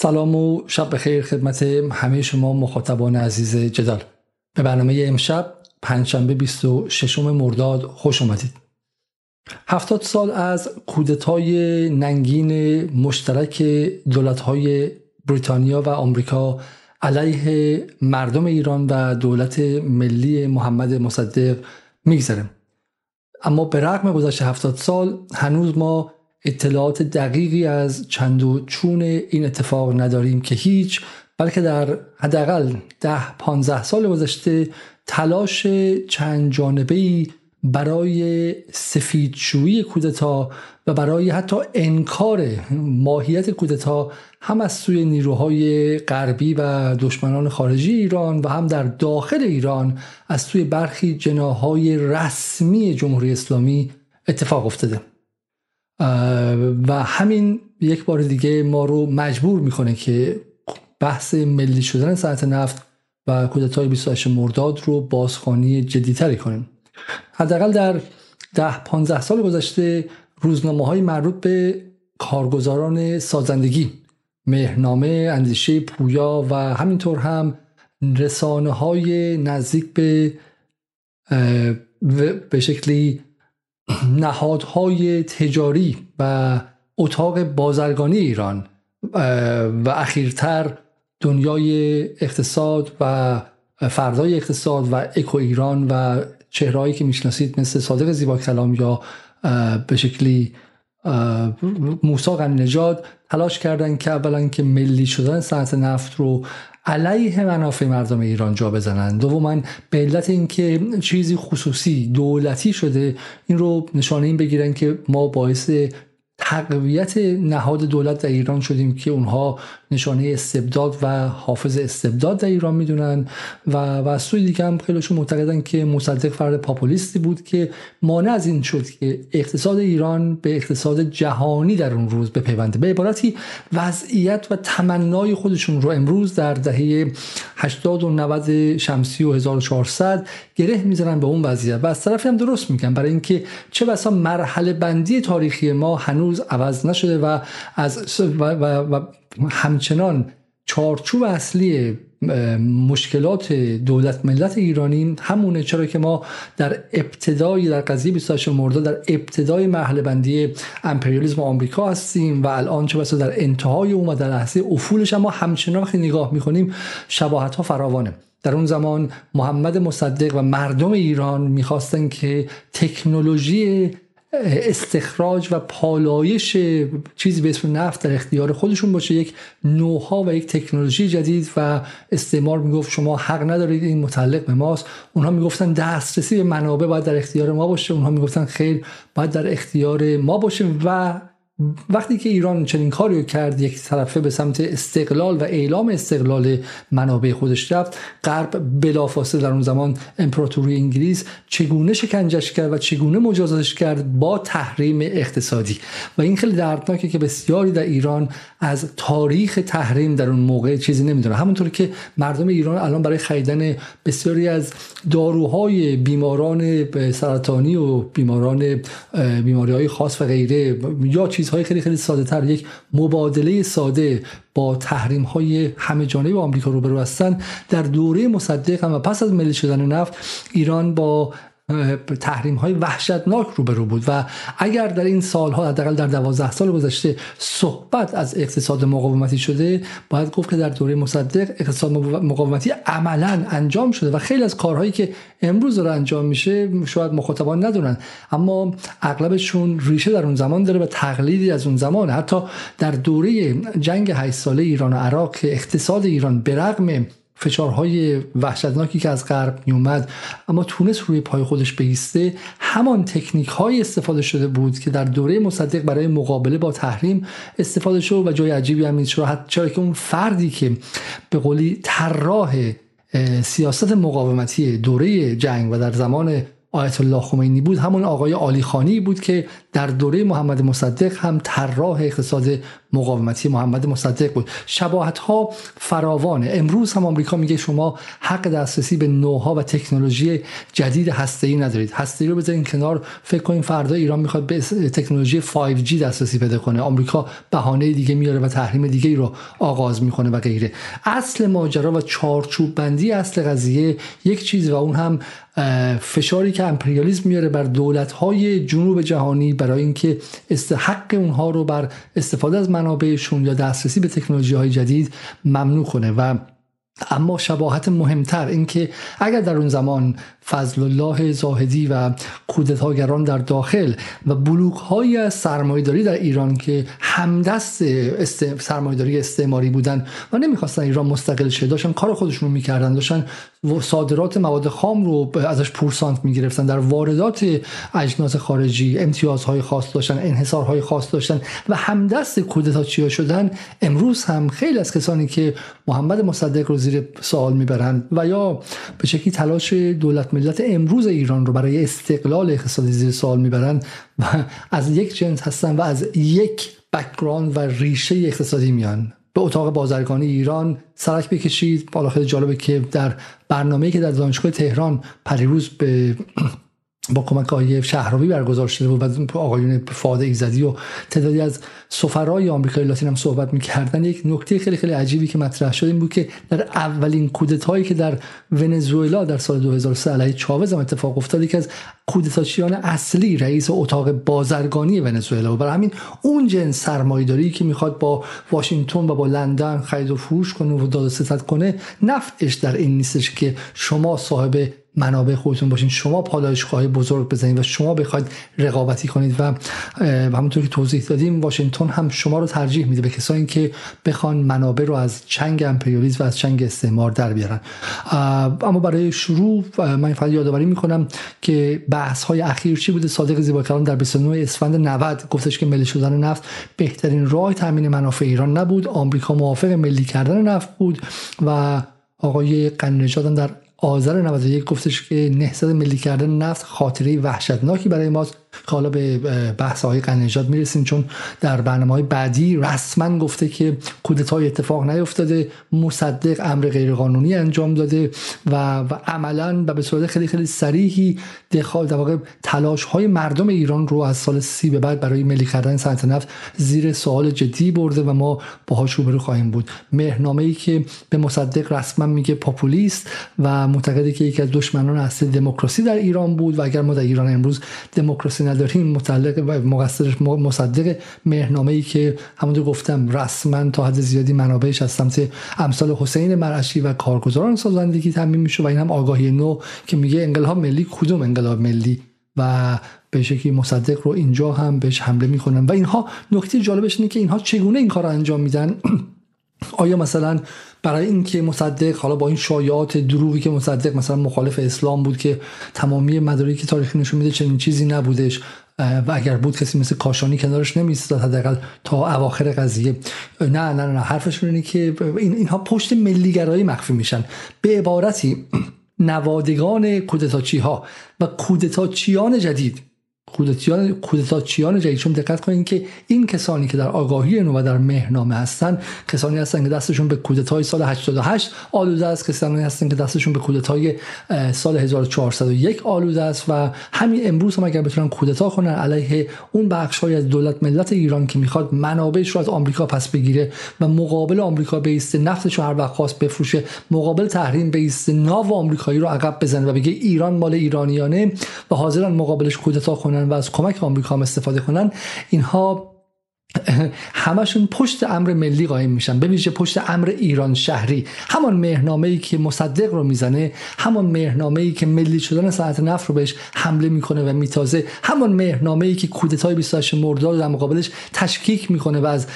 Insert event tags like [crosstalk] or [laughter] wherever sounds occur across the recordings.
سلام و شب بخیر خدمت همه شما مخاطبان عزیز جدال. به برنامه امشب پنجشنبه 26 مرداد خوش آمدید. هفتاد سال از کودتای ننگین مشترک دولتهای بریتانیا و آمریکا علیه مردم ایران و دولت ملی محمد مصدق میگذره اما به رغم گذشت هفتاد سال هنوز ما اطلاعات دقیقی از چند و چون این اتفاق نداریم که هیچ بلکه در حداقل ده پانزده سال گذشته تلاش چند جانبه برای سفیدشویی کودتا و برای حتی انکار ماهیت کودتا هم از سوی نیروهای غربی و دشمنان خارجی ایران و هم در داخل ایران از سوی برخی جناهای رسمی جمهوری اسلامی اتفاق افتاده. و همین یک بار دیگه ما رو مجبور می‌کنه که بحث ملی شدن ساعت نفت و کودتای 28 مرداد رو بازخوانی جدیتری کنیم. حداقل در ده 15 سال گذشته روزنامه های مربوط به کارگزاران سازندگی مهنامه اندیشه پویا و همینطور هم رسانه های نزدیک به به شکلی نهادهای تجاری و اتاق بازرگانی ایران و اخیرتر دنیای اقتصاد و فردای اقتصاد و اکو ایران و چهرهایی که می‌شناسید مثل صادق زیبا کلام یا به شکلی موسا نژاد تلاش کردن که اولا که ملی شدن صنعت نفت رو علیه منافع مردم ایران جا بزنن. دوما به علت اینکه چیزی خصوصی دولتی شده این رو نشانه این بگیرن که ما باعث تقویت نهاد دولت در ایران شدیم که اونها نشانه استبداد و حافظ استبداد در ایران می‌دونن و و سوی دیگه هم خیلیشون معتقدن که مصدق فرد پاپولیستی بود که مانع از این شد که اقتصاد ایران به اقتصاد جهانی در اون روز بپیونده. به عبارتی وضعیت و تمنای خودشون رو امروز در دهه 80 و 90 شمسی و 1400 گره می‌زنن به اون وضعیت. و از طرفی هم درست میگن. برای اینکه چه بسا مرحله بندی تاریخی ما هنوز عوض نشده و از و, و, و همچنان چارچوب اصلی مشکلات دولت ملت ایرانی همونه. چرا که ما در ابتدای در قضیه 28 مرداد در ابتدای مرحله بندی امپریالیسم آمریکا هستیم و الان چه بسا در انتهای اون و در لحظه افولش ما همچنان وقتی نگاه می‌کنیم شباهت ها فراوانه. در اون زمان محمد مصدق و مردم ایران می‌خواستن که تکنولوژی استخراج و پالایش چیزی به اسم نفت در اختیار خودشون باشه یک نوها و یک تکنولوژی جدید و استعمار می‌گفت شما حق ندارید این متعلق به ماست. اونها می‌گفتن دسترسی به منابع باید در اختیار ما باشه. اونها می‌گفتن خیر باید در اختیار ما باشه و وقتی که ایران چنین کاری رو کرد یک طرفه به سمت استقلال و اعلام استقلال منابع خودش رفت. غرب بلافاصله در اون زمان امپراتوری انگلیس چگونه شکنجش کرد و چگونه مجازاتش کرد با تحریم اقتصادی. و این خیلی دردناکه که بسیاری در ایران از تاریخ تحریم در اون موقع چیزی نمی‌دونه همونطور که مردم ایران الان برای خریدن بسیاری از داروهای بیماران سرطانی و بیماران بیماری های خاص و غیره یا چیز چیزهای خیلی خیلی ساده تر. یک مبادله ساده با تحریم های همه جانبه آمریکا روبرو هستن. در دوره مصدق هم و پس از ملی شدن نفت ایران با تحریم های وحشتناک روبرو بود و اگر در این سالها حداقل در دوازده سال گذشته صحبت از اقتصاد مقاومتی شده باید گفت که در دوره مصدق اقتصاد مقاومتی عملا انجام شده و خیلی از کارهایی که امروز داره انجام میشه شاید مخاطبان ندونن. اما اغلبشون ریشه در اون زمان داره و تقلیدی از اون زمان. حتی در دوره جنگ 8 ساله ایران و عراق اقتصاد ایران برغم فشارهای وحشتناکی که از غرب می اومد اما تونست روی پای خودش بیسته همان تکنیک های استفاده شده بود که در دوره مصدق برای مقابله با تحریم استفاده شد و جای عجیبی هم نیست چرا که اون فردی که به قولی طراح سیاست مقاومتی دوره جنگ و در زمان آیت الله خمینی بود همون آقای آلی خانی بود که در دوره محمد مصدق هم طراح اقتصاد مقاومتی محمد مصدق بود. شباهت ها فراوانه. امروز هم آمریکا میگه شما حق دسترسی به نوها و تکنولوژی جدید ای ندارید. ای رو بذارین کنار. فکر کنین فردا ایران می‌خواد به تکنولوژی 5G دسترسی پیدا کنه. آمریکا بهانه دیگه میاره و تحریم دیگه ای رو آغاز می‌کنه و غیره. اصل ماجرا و چارچوب بندی اصل قضیه یک چیز و اون هم فشاری که امپریالیسم میاره بر دولت‌های جنوب جهانی برای اینکه استحق اونها رو بر استفاده از منابعشون یا دسترسی به تکنولوژی های جدید ممنوع کنه. و اما شباهت مهمتر اینکه اگر در اون زمان فضل الله زاهدی و کودتاگران در داخل و بلوک های سرمایداری در ایران که همدست است... سرمایداری استعماری بودن و نمی‌خواستن ایران مستقل شه. داشتن کار خودشون رو می‌کردن. داشتن صادرات مواد خام رو ازش پورسانت می‌گرفتن. در واردات اجناس خارجی امتیازهای خاص داشتن انحصارهای خاص داشتن و همدست کودتاچیا شدن. امروز هم خیلی از کسانی که محمد مصدق رو زیر سوال می‌برند و یا به شکلی تلاش دولت ملت امروز ایران رو برای استقلال اقتصادی زیر سوال می‌برند و از یک جنس هستن و از یک background و ریشه اقتصادی میان. به اتاق بازرگانی ایران سرک بکشید. بالا خیلی جالبه که در برنامه‌ای که در دانشگاه تهران پریروز به با کمک آقای شهرابی برگزار شده بود و آقایون فاده ایزدی و تعدادی از سفرای آمریکای لاتین هم صحبت می‌کردن. یک نکته خیلی خیلی عجیبی که مطرح شد این بود که در اولین کودتایی که در ونزوئلا در سال 2003 علیه چاوز هم اتفاق افتاد که از کودتاچیان اصلی رئیس اتاق بازرگانی ونزوئلا و برای همین اون جنس سرمایه‌داری که می‌خواد با واشنگتن و با لندن خرید و فروش کنه و داد کنه نفعش در این نیستش که شما صاحب منابع خودتون باشین. شما پالایشگاه بزرگ بزنید و شما بخواید رقابتی کنید و همونطور که توضیح دادیم واشنگتن هم شما رو ترجیح میده به کسانی که بخوان منابع رو از چنگ امپریالیسم و از چنگ استعمار در بیارن. اما برای شروع من فقط یادآوری می‌کنم که بحث های اخیر چی بوده؟ صادق زیباکلام در 29 اسفند 90 گفتش که ملی شدن نفت بهترین راه تامین منافع ایران نبود. آمریکا موافق ملی کردن نفت بود و آقای قنی‌نژاد در آذر 91 گفتش که نهضت ملی کردن نفت خاطره وحشتناکی برای ماست. حالا به بحث های قنجاد می‌رسیم چون در برنامه های بعدی رسما گفته که کودتای اتفاق نیفتاده مصدق امر غیرقانونی انجام داده و, و عملا و به صورت خیلی خیلی سریحی دخال در واقع تلاش های مردم ایران رو از سال سی به بعد برای ملی کردن صنعت نفت زیر سوال جدی برده و ما باهاش روبرو خواهیم بود. مهرنامه ای که به مصدق رسما میگه پاپولیست و معتقده که یکی از دشمنان اصلی دموکراسی در ایران بود و اگر ما در ایران امروز دموکراسی نداریم متعلق و مقصرش مصدق مهرنامه ای که همونطور گفتم رسما تا حد زیادی منابعش از سمت امثال حسین مرعشی و کارگزاران سازندگی تامین میشه و این هم آگاهی نو که میگه انقلاب ملی کدوم انقلاب ملی؟ و به شکلی مصدق رو اینجا هم بهش حمله می‌کنن. و اینها نکته جالبش اینه که اینها چگونه این کار رو انجام میدن؟ [clears throat] آیا مثلا برای اینکه مصدق حالا با این شایعات دروغی که مصدق مثلا مخالف اسلام بود که تمامی مدارکی تاریخی نشون میده چنین چیزی نبودش و اگر بود کسی مثل کاشانی کنارش نمیستاد حداقل تا اواخر قضیه. نه نه نه حرفشون اینه که این اینها پشت ملیگرایی مخفی میشن. به عبارتی [clears throat] نوادگان کودتاچی ها و کودتاچیان جدید کودتایان کودتاچیان جدید چون دقت کنید که این کسانی که در آگاهی نو و در مهنامه هستن کسانی هستن که دستشون به کودتای سال 88 آلوده است کسانی هستن که دستشون به کودتای سال 1401 آلوده است و همین امروز هم اگر بتونن کودتا کنن علیه اون بخش های از دولت ملت ایران که می‌خواد منابعش رو از آمریکا پس بگیره و مقابل آمریکا بیسته نفتش رو هر وقت خواست بفروشه مقابل تحریم بیسته ناو آمریکایی رو عقب بزنه و بگه ایران مال ایرانیانه و حاضرن مقابلش کودتا کنن. و از کمک آمریکا هم استفاده کنن اینها [laughs] همشون پشت امر ملی قایم میشن. ببینید پشت امر ایران شهری. همان مهرنامه ای که مصدق رو می‌زنه همان مهرنامه ای که ملی شدن صنعت نفت رو بهش حمله می‌کنه و میتازه همان مهرنامه ای که کودتای 28 مرداد در مقابلش تشکیک می‌کنه و از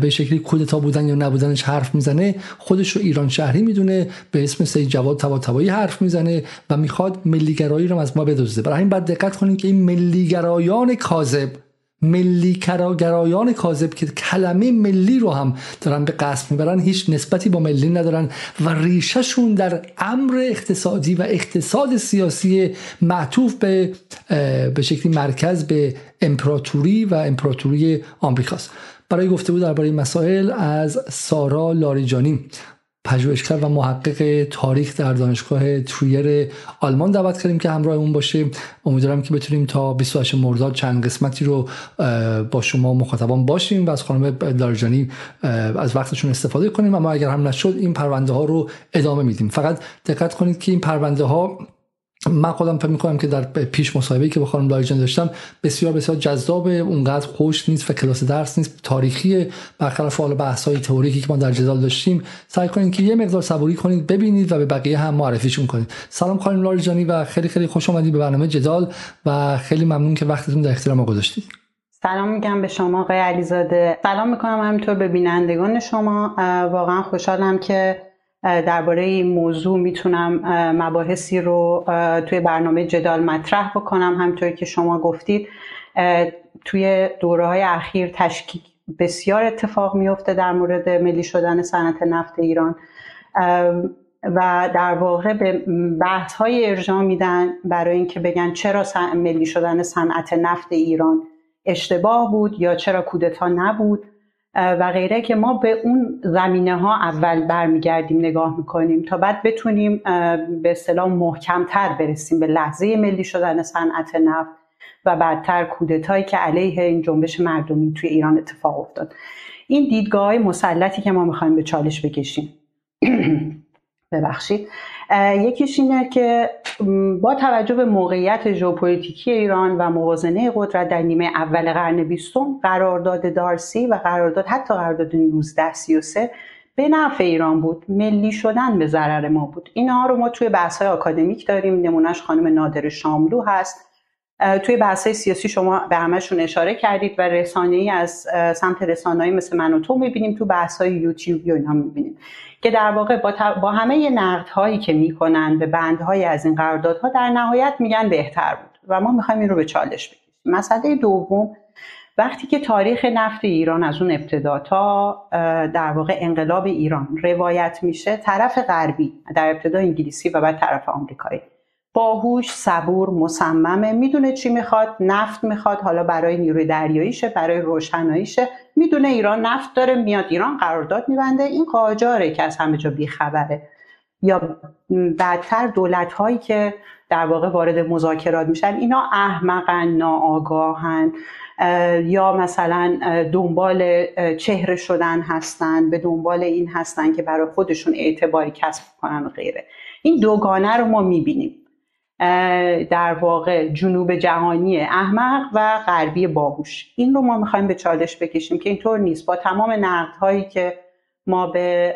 به شکلی کودتا بودن یا نبودنش حرف می‌زنه خودش رو ایران شهری می‌دونه به اسم سید جواد طباطبایی حرف می‌زنه و می‌خواد ملیگرایی رو از ما بدزده. برای این بعد دقت کنید که این ملیگرایان کاذب ملی گرایان کاذب که کلمه ملی رو هم دارن به قصد می‌برن هیچ نسبتی با ملی ندارن و ریشهشون در امر اقتصادی و اقتصاد سیاسی معطوف به به شکلی مرکز به امپراتوری و امپراتوری آمریکاست. برای گفتگو درباره این مسائل از سارا لاریجانی. پژوهشگر و محقق تاریخ در دانشگاه تریر آلمان دعوت کردیم که همراه اون باشه امیدوارم که بتونیم تا 28 مرداد چند قسمتی رو با شما مخاطبان باشیم و از خانم لارجانی از وقتشون استفاده کنیم. اما اگر هم نشد این پرونده ها رو ادامه میدیم. فقط دقت کنید که این پرونده ها من خودم فکر می‌کنم که در پیش مصاحبه‌ای که با خانم لایجان داشتم بسیار بسیار جذاب اونقدر خوش نیست و کلاس درس نیست تاریخی برخلاف حال بحث های تئوریکی که ما در جدال داشتیم سعی کنید که یه مقدار صبوری کنید ببینید و به بقیه هم معرفیشون کنید. سلام خانم لایجانی و خیلی خیلی خوش آمدید به برنامه جدال و خیلی ممنون که وقتتون در اختیار ما گذاشتید سلام میگم به شما آقای علیزاده. سلام می‌کنم همینطور به بینندگان شما. واقعا خوشحالم که درباره این موضوع می‌تونم مباحثی رو توی برنامه جدال مطرح بکنم. همطوری که شما گفتید توی دوره های اخیر تشکیک بسیار اتفاق میفته در مورد ملی شدن صنعت نفت ایران. و در واقع به بحث های ارجاع میدن برای اینکه بگن چرا ملی شدن صنعت نفت ایران اشتباه بود یا چرا کودتا نبود. و غیره که ما به اون زمینه ها اول برمیگردیم نگاه می‌کنیم تا بعد بتونیم به اصطلاح محکمتر برسیم به لحظه ملی شدن صنعت نفت و بعدتر کودتایی که علیه این جنبش مردمی توی ایران اتفاق افتاد. این دیدگاه های مسلطی که ما می‌خوایم به چالش بکشیم. [clears throat] ببخشید. یکیش اینه که با توجه به موقعیت ژئوپلیتیکی ایران و موازنه قدرت در نیمه اول قرن بیستم قرارداد دارسی و قرارداد حتی قرارداد 1933 به نفع ایران بود. ملی شدن به ضرر ما بود. اینها رو ما توی بحث های آکادمیک داریم. نمونهش خانم نادر شاملو هست. توی بحث سیاسی شما به همشون اشاره کردید و رسانه ای از سمت رسانه‌ای مثل من و تو می‌بینیم تو بحث های یوتیوب یا اینا می‌بینیم که در واقع با, با همه نقد هایی که می‌کنن به بندهایی از این قراردادها در نهایت میگن بهتر بود و ما می‌خوایم این رو به چالش بگیریم مسئله دوم وقتی که تاریخ نفت ایران از اون ابتدا تا در واقع انقلاب ایران روایت میشه طرف غربی در ابتدا انگلیسی و بعد طرف آمریکایی. باهوش صبور مصممه می‌دونه چی می‌خواد نفت می‌خواد حالا برای نیروی دریاییشه برای روشناییشه. می‌دونه ایران نفت داره میاد ایران قرارداد میبنده. این قاجاره که از همه جا بیخبره. یا بعدتر دولت هایی که در واقع وارد مذاکرات میشن اینا احمقن ناآگاهن یا مثلا دنبال چهره شدن هستن به دنبال این هستن که برای خودشون اعتباری کسب کنن و غیره. این دوگانه رو ما می‌بینیم. در واقع جنوب جهانی احمق و غربی باهوش. این رو ما می‌خوایم به چالش بکشیم که اینطور نیست. با تمام نقدهایی که ما به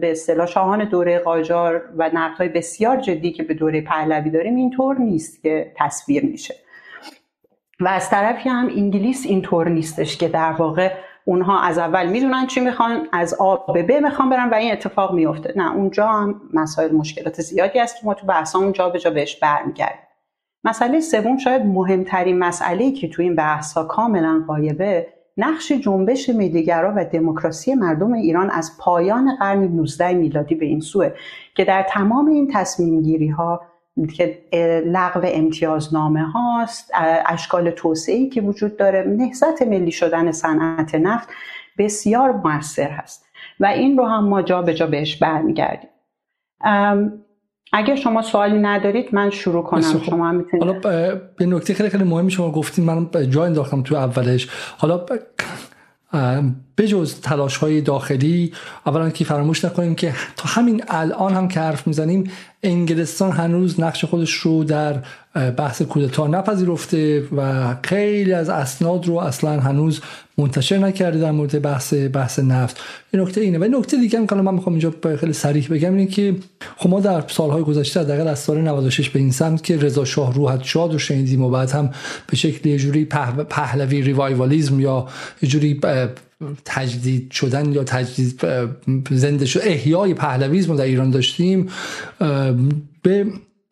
به اصطلاح شاهان دوره قاجار و نقدهای بسیار جدی که به دوره پهلوی داریم اینطور نیست که تصویر میشه. و از طرفی هم انگلیس اینطور نیستش که در واقع اونها از اول می‌دونن چی می‌خوان از آ به ب می‌خوان برن و این اتفاق میفته نه اونجا هم مسائل مشکلات زیادی هست که ما تو بحثامون جا به جا بهش برمیگردیم. مسئله سوم شاید مهمترین مسئله که تو این بحث کاملا قایبه نقش جنبش ملیگرا و دموکراسی مردم ایران از پایان قرن 19 میلادی به این سوه که در تمام این تصمیم گیری ها که لغو امتیازنامه هاست اشکال توسعه که وجود داره نهضت ملی شدن صنعت نفت بسیار موثر هست و این رو هم ما جا به جا بهش برمیگردیم. اگر شما سوالی ندارید من شروع کنم. شما هم حالا به نکته خیلی خیلی مهمی شما گفتین من جا انداختم تو اولش. حالا بجز تلاش های داخلی اولا که فراموش نکنیم که تا همین الان هم که حرف می‌زنیم انگلستان هنوز نقش خودش رو در بحث کودتا نپذیرفته و خیلی از اسناد رو اصلا هنوز منتشر نکرده در مورد بحث بحث نفت. این نکته اینه. و نکته دیگه هم که من می‌خوام اینجا خیلی صریح بگم اینه که خب ما در سالهای گذشته حداقل از سال 96 به این سمت که رضا شاه روحت شاد و شنیدیم و بعد هم به شکل یه جوری پهلوی ریوایوالیزم یا یه جوری تجدید شدن یا تجدید زنده شد احیای پهلویزم در ایران داشتیم به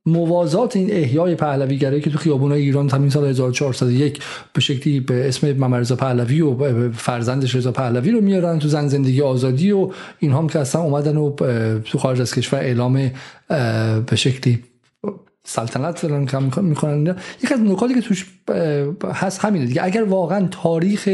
موازات این احیای پهلویگرایی که تو خیابونای ایران همین سال 1401 به شکلی به اسم ممرزا پهلوی و فرزندش رضا پهلوی رو میارن تو زن زندگی آزادی و این هم که اصلا اومدن و تو خارج از کشور اعلام به شکلی سلطنت می‌کنن یک از نکاتی که توش هست همینه دیگه. اگر واقعا تاریخ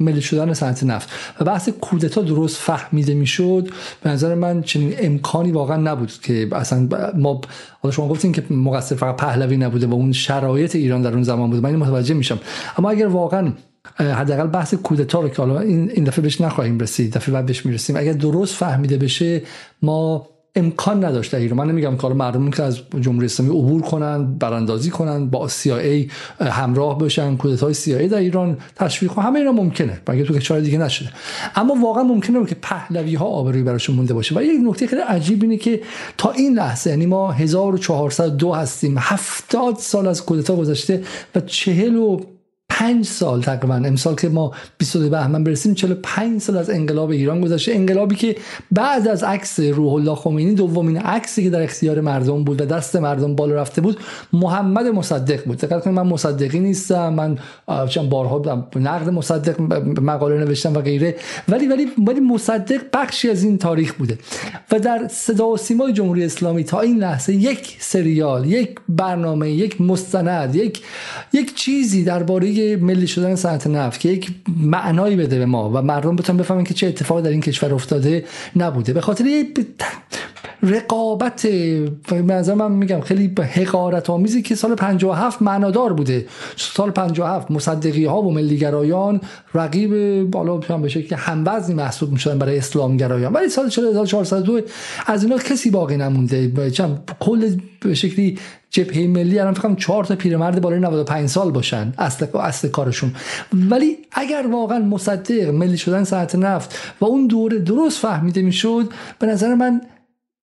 ملی شدن صنعت نفت. و بحث کودتا درست فهمیده می‌شد. به نظر من چنین امکانی واقعا نبود که اصلا ما حالا شما گفتین که مقصر فقط پهلوی نبوده و اون شرایط ایران در اون زمان بوده من متوجه میشم. اما اگر واقعا حداقل بحث کودتا رو که حالا این دفعه بهش نخواهیم رسید دفعه بعد بهش می‌رسیم اگر درست فهمیده بشه ما امکان نداشت در ایران. من نمیگم کار مردم که از جمهوری اسلامی عبور کنن براندازی کنن با CIA همراه بشن کودتای CIA در ایران تشویق کنن همه اینا ممکنه. مگه تو کشور دیگه نشده. اما واقعا ممکنه که پهلوی ها آبروی براشون مونده باشه. و یک نکته خیلی عجیب اینه که تا این لحظه یعنی ما 1402 هستیم 70 سال از کودتا گذشته و 40 پنج سال تقریبا. امسال که ما 22 بهمن برسیم 45 سال از انقلاب ایران گذشته. انقلابی که بعد از عکس روح الله خمینی دومین عکسی که در اختیار مردم بود و دست مردم بالا رفته بود محمد مصدق بود. دقت کنید من مصدقی نیستم من چند بارها نقد مصدق مقاله نوشتم و غیره. ولی ولی ولی مصدق بخشی از این تاریخ بوده. و در صدا و سیمای جمهوری اسلامی تا این لحظه یک سریال یک برنامه یک مستند یک یک چیزی درباره ملی شدن صنعت نفت که یک معنایی بده به ما و مردم بتونن بفهمن که چه اتفاقی در این کشور افتاده نبوده. به خاطر رقابت به من میگم خیلی حقارت آمیزی که سال 57 معنادار بوده. سال 57 مصدقی ها و ملیگرایان رقیب بالا به شکل هموزنی محسوب می‌شدن برای اسلامگرایان. ولی سال 1402 از اینا کسی باقی نمونده. کل به شکلی جبهه ملی الان فکر چهار تا پیرمرد بالای 95 سال باشن. اصل اصل کارشون. ولی اگر واقعا مصدق ملی شدن ساعت نفت و اون دوره درست فهمیده می‌شد به نظر من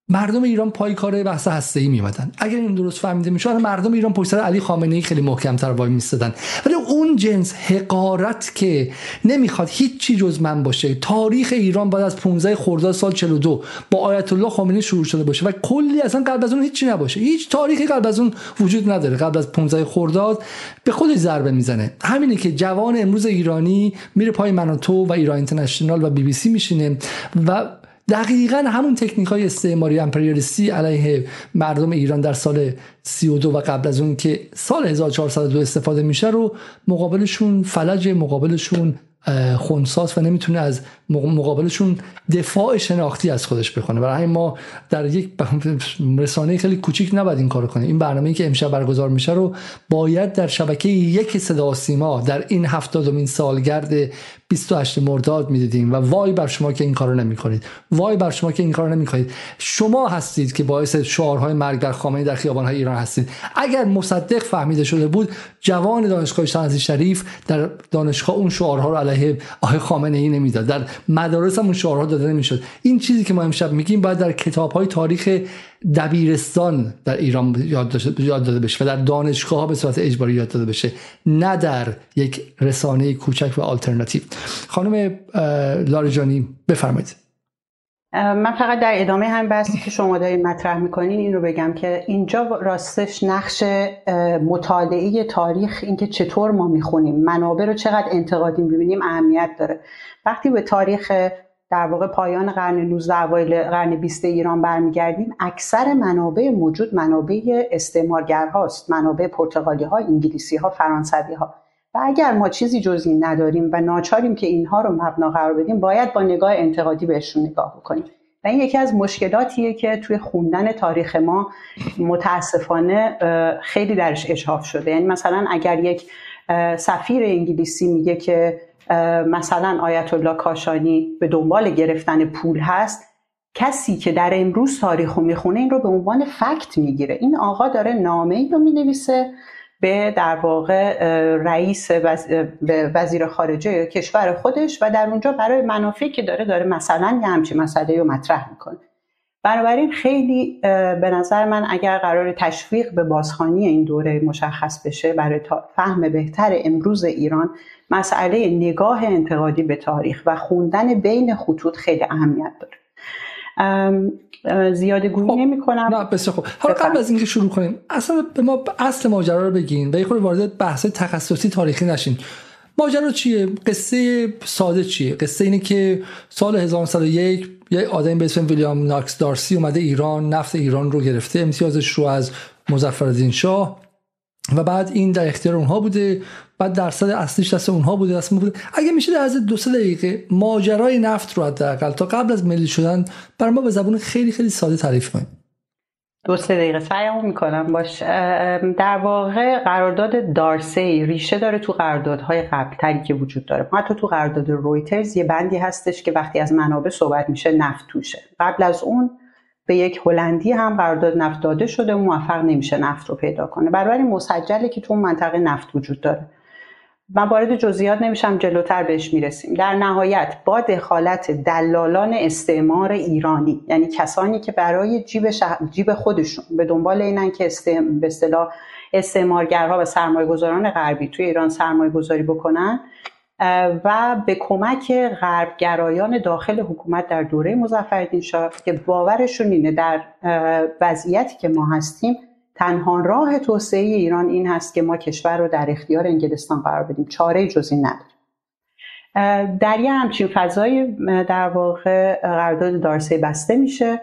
مردم ایران پای کار بحث هسته ای میمدن اگر این درست فهمیده میشه مردم ایران پشت سر علی خامنه ای خیلی محکمتر وای میستدن ولی جنس حقارت که نمی‌خواد هیچی جز من باشه. تاریخ ایران بعد از 15 خرداد سال 42 با آیت الله خامنه شروع شده باشه و کلی اصلا قبل از اون هیچی نباشه. هیچ تاریخی قبل از اون وجود نداره. قبل از 15 خرداد به خودش ضربه می‌زنه. همینه که جوان امروز ایرانی میره پای من و تو و ایران اینترنشنال و بی بی سی میشینه و دقیقا همون تکنیک های استعماری امپریالیستی علیه مردم ایران در سال 32 و قبل از اون که سال 1402 استفاده میشه رو مقابلشون فلج مقابلشون خونساس و نمی‌تونه از مقابلشون دفاع شناختی از خودش بکنه برای ما در یک [laughs] رسانه خیلی کوچیک نباید این کارو کنیم. این برنامه‌ای که امشب برگزار میشه رو باید در شبکه یک صدا سیما در این هفتادمین سالگرد 28 مرداد می‌دیدیم و وای بر شما که این کارو نمی‌کنید. وای بر شما که این کارو نمی‌کنید. شما هستید که باعث شعارهای مرگ در خامنه در خیابانهای ایران هستید. اگر مصدق فهمیده شده بود جوان دانشگاه شریف در دانشگاه اون شعارها رو علیه آقای خامنه ای نمی‌داد. در مدارس هم اون شعارها داده نمی‌شد. این چیزی که ما امشب میگیم باید در کتاب های تاریخ دبیرستان در ایران یاد, داده بشه و در دانشگاه ها به صورت اجباری یاد داده بشه نه در یک رسانه کوچک و آلترناتیو خانم لاریجانی بفرمایید. من فقط در ادامه هم بحثی که شما دارید مطرح می‌کنین این رو بگم که اینجا راستش نقش مطالعه تاریخ اینکه چطور ما می‌خونیم منابع رو چقدر انتقادی می‌بینیم اهمیت داره. وقتی به تاریخ در واقع پایان قرن 19 اوایل قرن 20 ایران برمیگردیم اکثر منابع موجود منابع استعمارگرهاست منابع پرتغالی ها انگلیسی ها فرانسوی ها و اگر ما چیزی جز این نداریم و ناچاریم که اینها رو مبنا قرار بدیم باید با نگاه انتقادی بهشون نگاه بکنیم. و این یکی از مشکلاتیه که توی خوندن تاریخ ما متاسفانه خیلی درش اجحاف شده. یعنی مثلا اگر یک سفیر انگلیسی میگه که مثلا آیت الله کاشانی به دنبال گرفتن پول هست کسی که در امروز تاریخ رو می‌خونه این رو به عنوان فکت می‌گیره. این آقا داره نامه ای رو می‌نویسه به در واقع رئیس وزیر خارجه کشور خودش و در اونجا برای منافعی که داره داره مثلا یه همچین مسئله رو مطرح می‌کنه. بنابراین خیلی به نظر من اگر قرار تشویق به بازخانی این دوره مشخص بشه برای فهم بهتر امروز ایران مسئله نگاه انتقادی به تاریخ و خوندن بین خطوط خیلی اهمیت داره. زیاده گویی خب. نمی کنم نه بسیار خوب. حالا قبل از اینکه شروع کنیم اصلا به ما اصل ماجرا رو بگین و یه خورده وارد بحث تخصصی تاریخی نشین. ماجرا چیه؟ قصه ساده چیه؟ قصه اینه که سال 1901 یه آدم به اسم ویلیام ناکس دارسی اومده ایران نفت ایران رو گرفته امتیازش رو از مظفرالدین شاه و بعد این در اختیار اونها بوده. بعد درصد اصلیش دست اونها بوده دست بوده. اگه میشه در از دو سه دقیقه ماجرای نفت رو حداقل تا قبل از ملی شدن بر ما به زبون خیلی خیلی ساده تعریف کنید دو سه دقیقه سعیمو می‌کنم. باش در واقع قرارداد دارسی ریشه داره تو قراردادهای قبلتری که وجود داره. حتی تو قرارداد رویترز یه بندی هستش که وقتی از منابع صحبت میشه نفت توشه. قبل از اون به یک هلندی هم قرارداد نفت داده شده و موفق نمیشه نفت رو پیدا کنه. بنابراین مسجله که تو اون منطقه نفت وجود داره. من وارد جزئیات نمیشم جلوتر بهش می‌رسیم. در نهایت با دخالت دلالان استعمار ایرانی یعنی کسانی که برای جیب, جیب خودشون به دنبال اینن که استعم... به اصطلاح استعمارگرها و سرمایه گذاران غربی توی ایران سرمایه گذاری بکنن و به کمک غربگرایان داخل حکومت در دوره مظفرالدین شاه که باورشون اینه در وضعیتی که ما هستیم تنها راه توسعه ایران این هست که ما کشور رو در اختیار انگلستان قرار بدیم. چاره جزی نداریم. در یه همچین فضای در واقع قرارداد دارسی بسته میشه.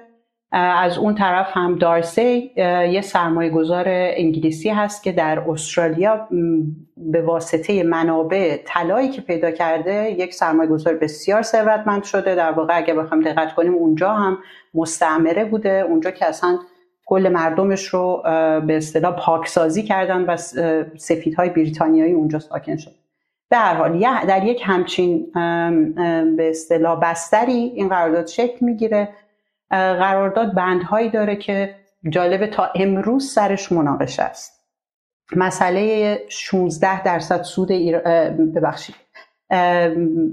از اون طرف هم دارسی یه سرمایه گذار انگلیسی هست که در استرالیا به واسطه منابع طلایی که پیدا کرده یک سرمایه گذار بسیار ثروتمند شده. در واقع اگه بخوام دقت کنیم اونجا هم مستعمره بوده. اونجا که اصلا کل مردمش رو به اصطلاح پاکسازی کردن و سفیدهای بریتانیایی اونجا ساکن شد. به هر حال در یک همچین به اصطلاح بستری این قرارداد شکل می‌گیره. قرارداد بندهایی داره که جالبه تا امروز سرش مناقشه است. مسئله 16 درصد سود ببخشید.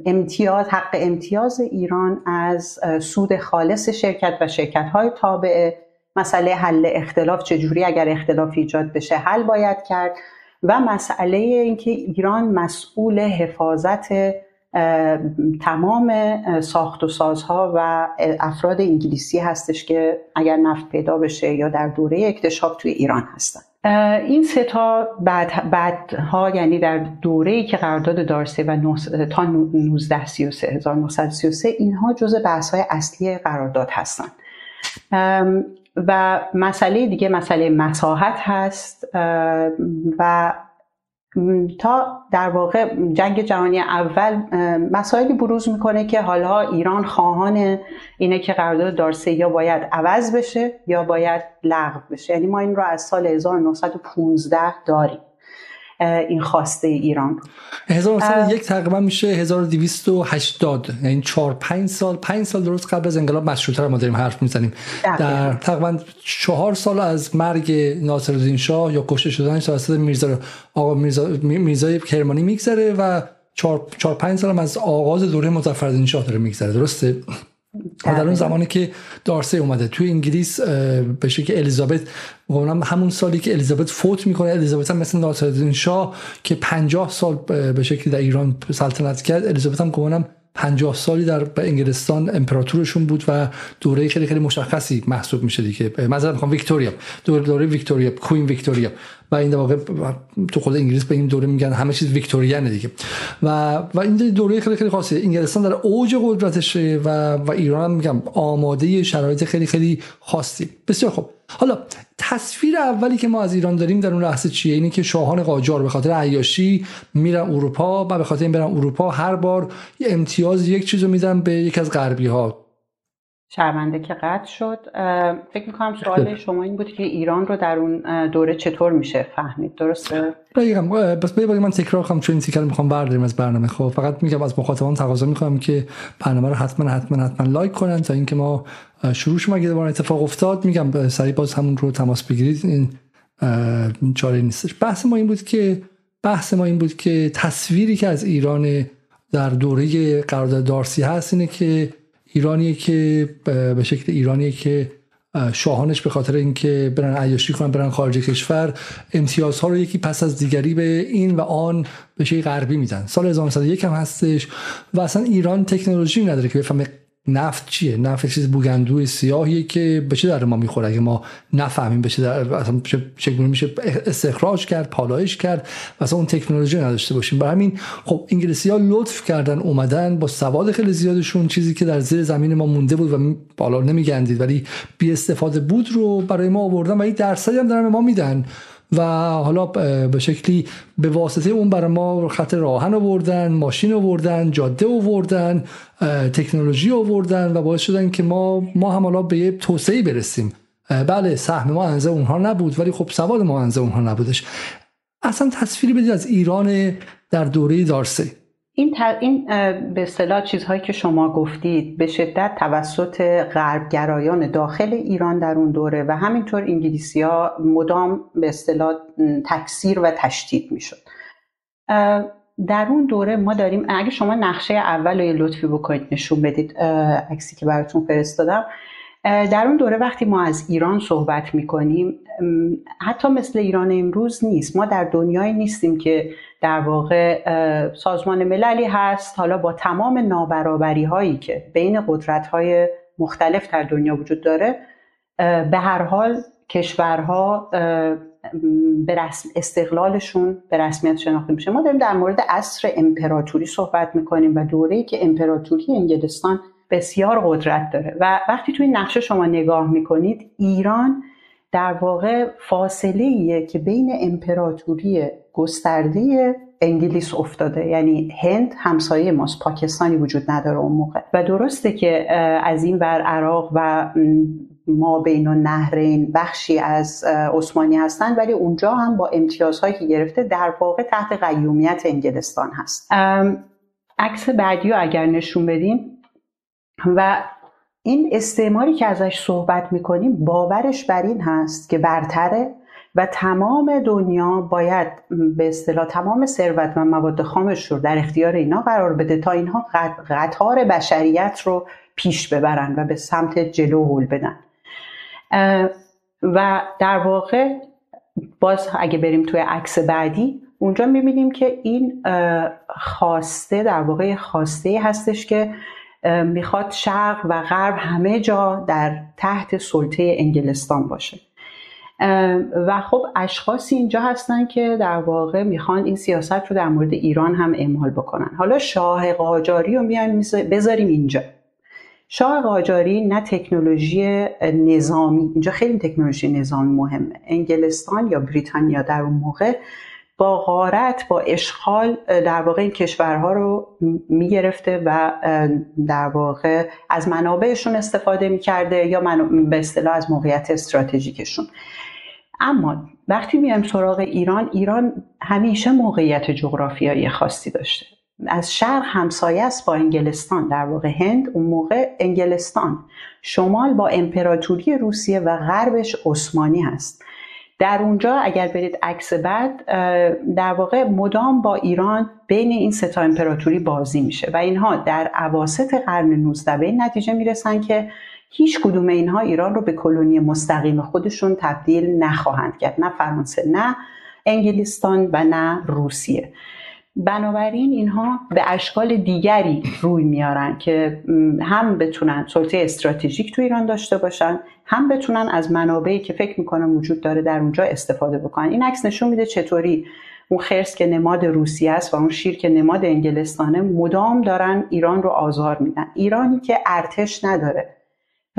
امتیاز حق امتیاز ایران از سود خالص شرکت و شرکت های تابعه مسئله حل اختلاف چجوری اگر اختلاف ایجاد بشه حل باید کرد. و مسئله اینکه ایران مسئول حفاظت تمام ساخت و سازها و افراد انگلیسی هستش که اگر نفت پیدا بشه یا در دوره اکتشاف توی ایران هستن. این سه تا بعد بعدها یعنی در دوره که قرارداد دارسه و تا 1933 1933 اینها جزء بحث های اصلی قرارداد هستند و مسئله دیگه مسئله مساحت هست و تا در واقع جنگ جهانی اول مسائلی بروز می‌کنه که حالا ایران خواهان اینه که قرارداد دارسی یا باید عوض بشه یا باید لغو بشه. یعنی ما این رو از سال 1915 داریم. این خواسته ایران یک تقریبا میشه 1280 یعنی 4 5 سال 5 سال درست قبل از انقلاب مشروطه رو ما داریم حرف می‌زنیم. در تقریبا 4 سال از مرگ ناصرالدین شاه یا کشته شدن توسط میرزا آقا میرزا میرزای کرمانی میگذره و 4 4 5 سال از آغاز دوره مظفرالدین شاه داره میگذره. درسته؟ در اون زمانی که دارسه اومده. توی انگلیس به شکل الیزابت همون سالی که الیزابت فوت می‌کنه الیزابت هم مثل ناصرالدین شاه که 50 سال به شکلی در ایران سلطنت کرد الیزابت هم گمانم 50 سالی در انگلستان امپراتورشون بود و دوره خیلی خیلی مشخصی محسوب میشه دیگه. مثلا می‌خوام ویکتوریا. دوره دوره ویکتوریا کوین ویکتوریا. و این واقع تو خود انگلیس به این دوره میگن همه چیز ویکتوریانه دیگه. و و این دوره خیلی خیلی خاصه. انگلستان در اوج قدرتشه و و ایران هم میگم آماده شرایط خیلی خیلی خاصی. بسیار خوب. حالا تصویر اولی که ما از ایران داریم در اون لحظه چیه؟ اینه که شاهان قاجار به خاطر عیاشی میرن اروپا و به خاطر این برن اروپا هر بار یه امتیاز یک چیزو میدن به یک از غربی ها شرمنده که قطع شد. فکر می‌کنم سوال [laughs] شما این بود که ایران رو در اون دوره چطور میشه فهمید؟ درسته؟ بگم بس بگم من تکرار کنم چون این تیکر می‌خوام برداریم از برنامه. خب فقط میگم از مخاطبان تقاضا می‌کنم که برنامه رو حتما حتما حتما لایک کنن تا اینکه ما شروع شما اگه اتفاق افتاد میگم سریع باز همون رو تماس بگیرید. این چاره نیستش. بحث ما این بود که بحث ما این بود که تصویری که از ایران در دوره قرارداد دارسی هست اینه که ایرانیه که به شکل ایرانیه که شاهانش به خاطر اینکه برن عیاشی کنن برن خارج کشور امتیازها رو یکی پس از دیگری به این و آن به شکل غربی میدن. سال 1901 هم هستش و اصلا ایران تکنولوژی نداره که بفهمه نفت چیه؟ نفت چیز بوگندوی سیاهیه که به چه در ما می‌خوره؟ اگه ما نفهمیم به چه در اصلا میشه استخراج کرد پالایش کرد و اصلا اون تکنولوژی نداشته باشیم. برای همین خب انگلیسی ها لطف کردن اومدن با سواد خیلی زیادشون چیزی که در زیر زمین ما مونده بود و بالا نمیگندید ولی بی استفاده بود رو برای ما آوردن و این درصدی هم دارن ما میدن. و حالا به شکلی به واسطه اون برای ما خط راهن آوردن ماشین آوردن جاده آوردن تکنولوژی آوردن و باعث شدن که ما ما هم حالا به یه توسعه برسیم. بله سهم ما انزه اونها نبود ولی خب سواد ما انزه اونها نبودش. اصلا تصویری بدید از ایران در دوره دارسه این, این به اصطلاح چیزهایی که شما گفتید به شدت توسط غربگرایان داخل ایران در اون دوره و همینطور انگلیسی ها مدام به اصطلاح تکثیر و تشدید می‌شد. در اون دوره ما داریم اگه شما نقشه اول رو لطفی بکنید نشون بدید عکسی که براتون فرستادم. در اون دوره وقتی ما از ایران صحبت می‌کنیم حتی مثل ایران امروز نیست. ما در دنیای نیستیم که در واقع سازمان مللی هست. حالا با تمام نابرابری هایی که بین قدرت های مختلف در دنیا وجود داره به هر حال کشورها به رسم استقلالشون به رسمیت شناخته میشه. ما داریم در مورد عصر امپراتوری صحبت می‌کنیم و دوره‌ای که امپراتوری انگلستان بسیار قدرت داره. و وقتی توی نقشه شما نگاه می‌کنید ایران در واقع فاصله ایه که بین امپراتوری گسترده انگلیس افتاده. یعنی هند همسایه ماست پاکستانی وجود نداره اون موقع. و درسته که از این بر عراق و ما بین و نهرین بخشی از عثمانی هستند ولی اونجا هم با امتیازهایی که گرفته در واقع تحت قیومیت انگلستان هست. عکس بعدی رو اگر نشون بدیم و این استعماری که ازش صحبت می‌کنیم باورش بر این هست که برتره و تمام دنیا باید به اصطلاح تمام ثروت و مواد خامش رو در اختیار اینا قرار بده تا اینها قطار بشریت رو پیش ببرن و به سمت جلو هول بدن. و در واقع باز اگه بریم توی عکس بعدی اونجا می‌بینیم که این خواسته در واقع خواسته هستش که می‌خواد شرق و غرب همه جا در تحت سلطه انگلستان باشه. و خب اشخاصی اینجا هستن که در واقع می‌خوان این سیاست رو در مورد ایران هم اعمال بکنن. حالا شاه قاجاری رو میایم بذاریم اینجا. شاه قاجاری نه تکنولوژی نظامی اینجا خیلی تکنولوژی نظامی مهمه. انگلستان یا بریتانیا در اون موقع با غارت با اشغال در واقع این کشورها رو می‌گرفته و در واقع از منابعشون استفاده می‌کرده یا به اصطلاح از موقعیت استراتژیکشون. اما وقتی میایم سراغ ایران ایران همیشه موقعیت جغرافیایی خاصی داشته. از شرق همسایه است با انگلستان در واقع هند اون موقع انگلستان. شمال با امپراتوری روسیه و غربش عثمانی هست. در اونجا اگر برید عکس بعد در واقع مدام با ایران بین این ستا امپراتوری بازی میشه و اینها در عواست قرن 19 به این نتیجه می‌رسن که هیچ کدوم اینها ایران رو به کلونی مستقیم خودشون تبدیل نخواهند کرد. نه فرانسه نه انگلستان و نه روسیه. بنابراین اینها به اشکال دیگری روی میارن که هم بتونن سلطه استراتژیک تو ایران داشته باشن هم بتونن از منابعی که فکر می‌کنن وجود داره در اونجا استفاده بکنن. این عکس نشون میده چطوری اون خرس که نماد روسیه است و اون شیر که نماد انگلستانه مدام دارن ایران رو آزار میدن. ایرانی که ارتش نداره.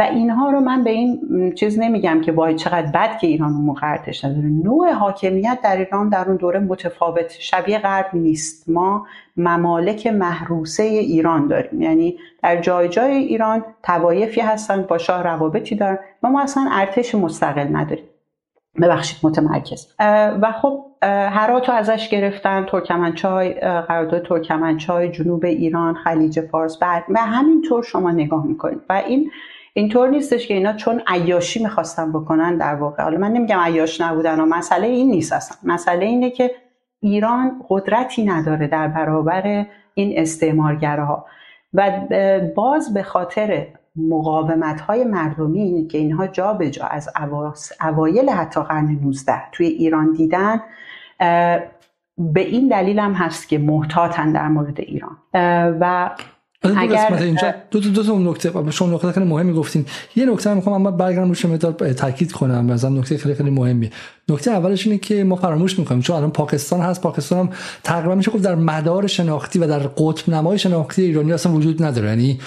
و اینها رو من به این چیز نمیگم که وای چقدر بد که ایران موقع ارتش نداره. نوع حاکمیت در ایران در اون دوره متفاوت شبیه غرب نیست. ما ممالک محروسه ایران داریم. یعنی در جای جای ایران توایفی هستن با شاه روابطی دارن و ما اصلا ارتش مستقل نداریم. ببخشید متمرکز. و خب هرات رو ازش گرفتن ترکمنچای قرارداد ترکمنچای جنوب ایران خلیج فارس بعد و همینطور شما نگاه می‌کنید. و این اینطور نیستش که اینا چون عیاشی می‌خواستن بکنن در واقع. حالا من نمیگم عیاش نبودن و مسئله این نیست اصلا. مسئله اینه که ایران قدرتی نداره در برابر این استعمارگرها و باز به خاطر مقاومت های مردمی که اینها جا به جا از اوایل حتی قرن 19 توی ایران دیدن به این دلیل هم هست که محتاطن در مورد ایران. و دو قسمت اینجا دو دو تا نکته. شما نکته خیلی مهمی گفتین. یه نکته می‌خوام اما برگردم روش مقدار تاکید کنم. مثلا نکته خیلی خیلی مهمی نکته اولش اینه که ما فراموش می‌کنیم چون الان پاکستان هست پاکستان هم تقریبا میشه گفت در مدار شناختی و در قطب نمای شناختی ایرانی اصلا وجود نداره. یعنی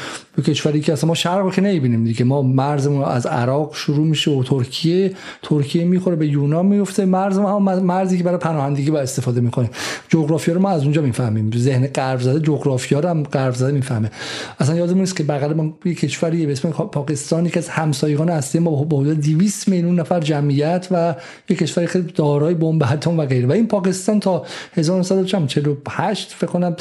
کشوری که اصلا ما شرق که نمی‌بینیم دیگه. ما مرزمون از عراق شروع میشه و ترکیه ترکیه می‌خوره به یونان میفته مرز ما هم مرزی که برای پناهندگی با استفاده می‌کنیم جغرافیا رو ما از اونجا می‌فهمیم. ذهن غرب زده جغرافیا رو هم غرب زده می‌فهمه. اصلا یادمون نیست که بغل ما یه کشوری به اسم پاکستانی که از همسایگان اصلی ما با حدود 200 میلیون نفر جمعیت و یک کشور خیلی دارای بمب اتم و غیره. و این پاکستان تا 1948 فکر کنم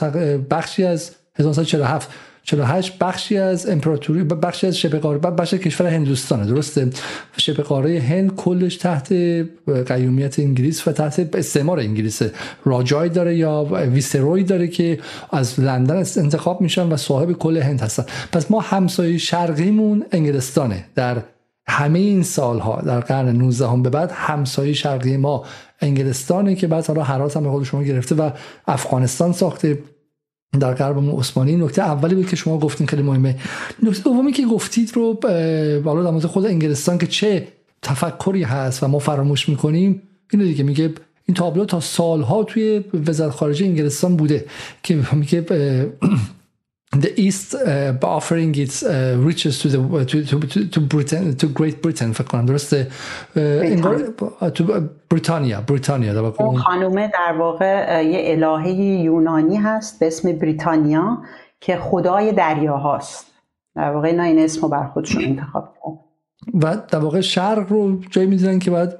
بخشی از 1947 48 بخشی از امپراتوری بخشی از شبه قاره بخش کشور هندوستانه درسته؟ شبه قاره هند کلش تحت قیومیت انگلیس و تحت استعمار انگلیس. راجای داره یا ویسروی داره که از لندن انتخاب میشن و صاحب کل هند هستن. پس ما همسایه شرقیمون انگلستانه در همه این سالها در قرن 19 هم به بعد همسایه شرقی ما انگلستانه که بعد حالا حرات هم به خود شما گرفته و افغانستان ساخته. در غرب عثمانی. نکته اولی بود که شما گفتین خیلی مهمه. نکته دومی که گفتید رو بالا در خود انگلستان که چه تفکری هست و ما فراموش می‌کنیم اینو دیگه میگه این تابلو تا سالها توی وزارت خارجه انگلستان بوده که میگه the East uh, offering its uh, riches to the to to to Britain to Great Britain فکر کنم درسته تو بریتانیا بریتانیا اون خانومه در واقع یه الهه یونانی هست به اسم بریتانیا که خدای دریاهاست. در واقع اینا این اسمو بر خودشون انتخاب کرد و در واقع شرق رو جایی می‌دونن که باید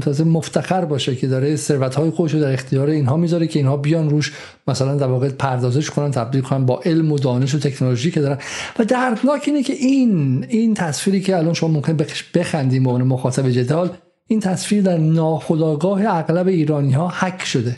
تازه مفتخر باشه که داره ثروت های خودش رو در اختیار اینها می‌ذاره که اینها بیان روش مثلا در واقع پردازش کنن تبدیل کنن با علم و دانش و تکنولوژی که دارن. و دردناک اینه که این این تصویری که الان شما ممکن بخندیم به مخاطب جدال این تصویر در ناخودآگاه اغلب ایرانی ها حک شده.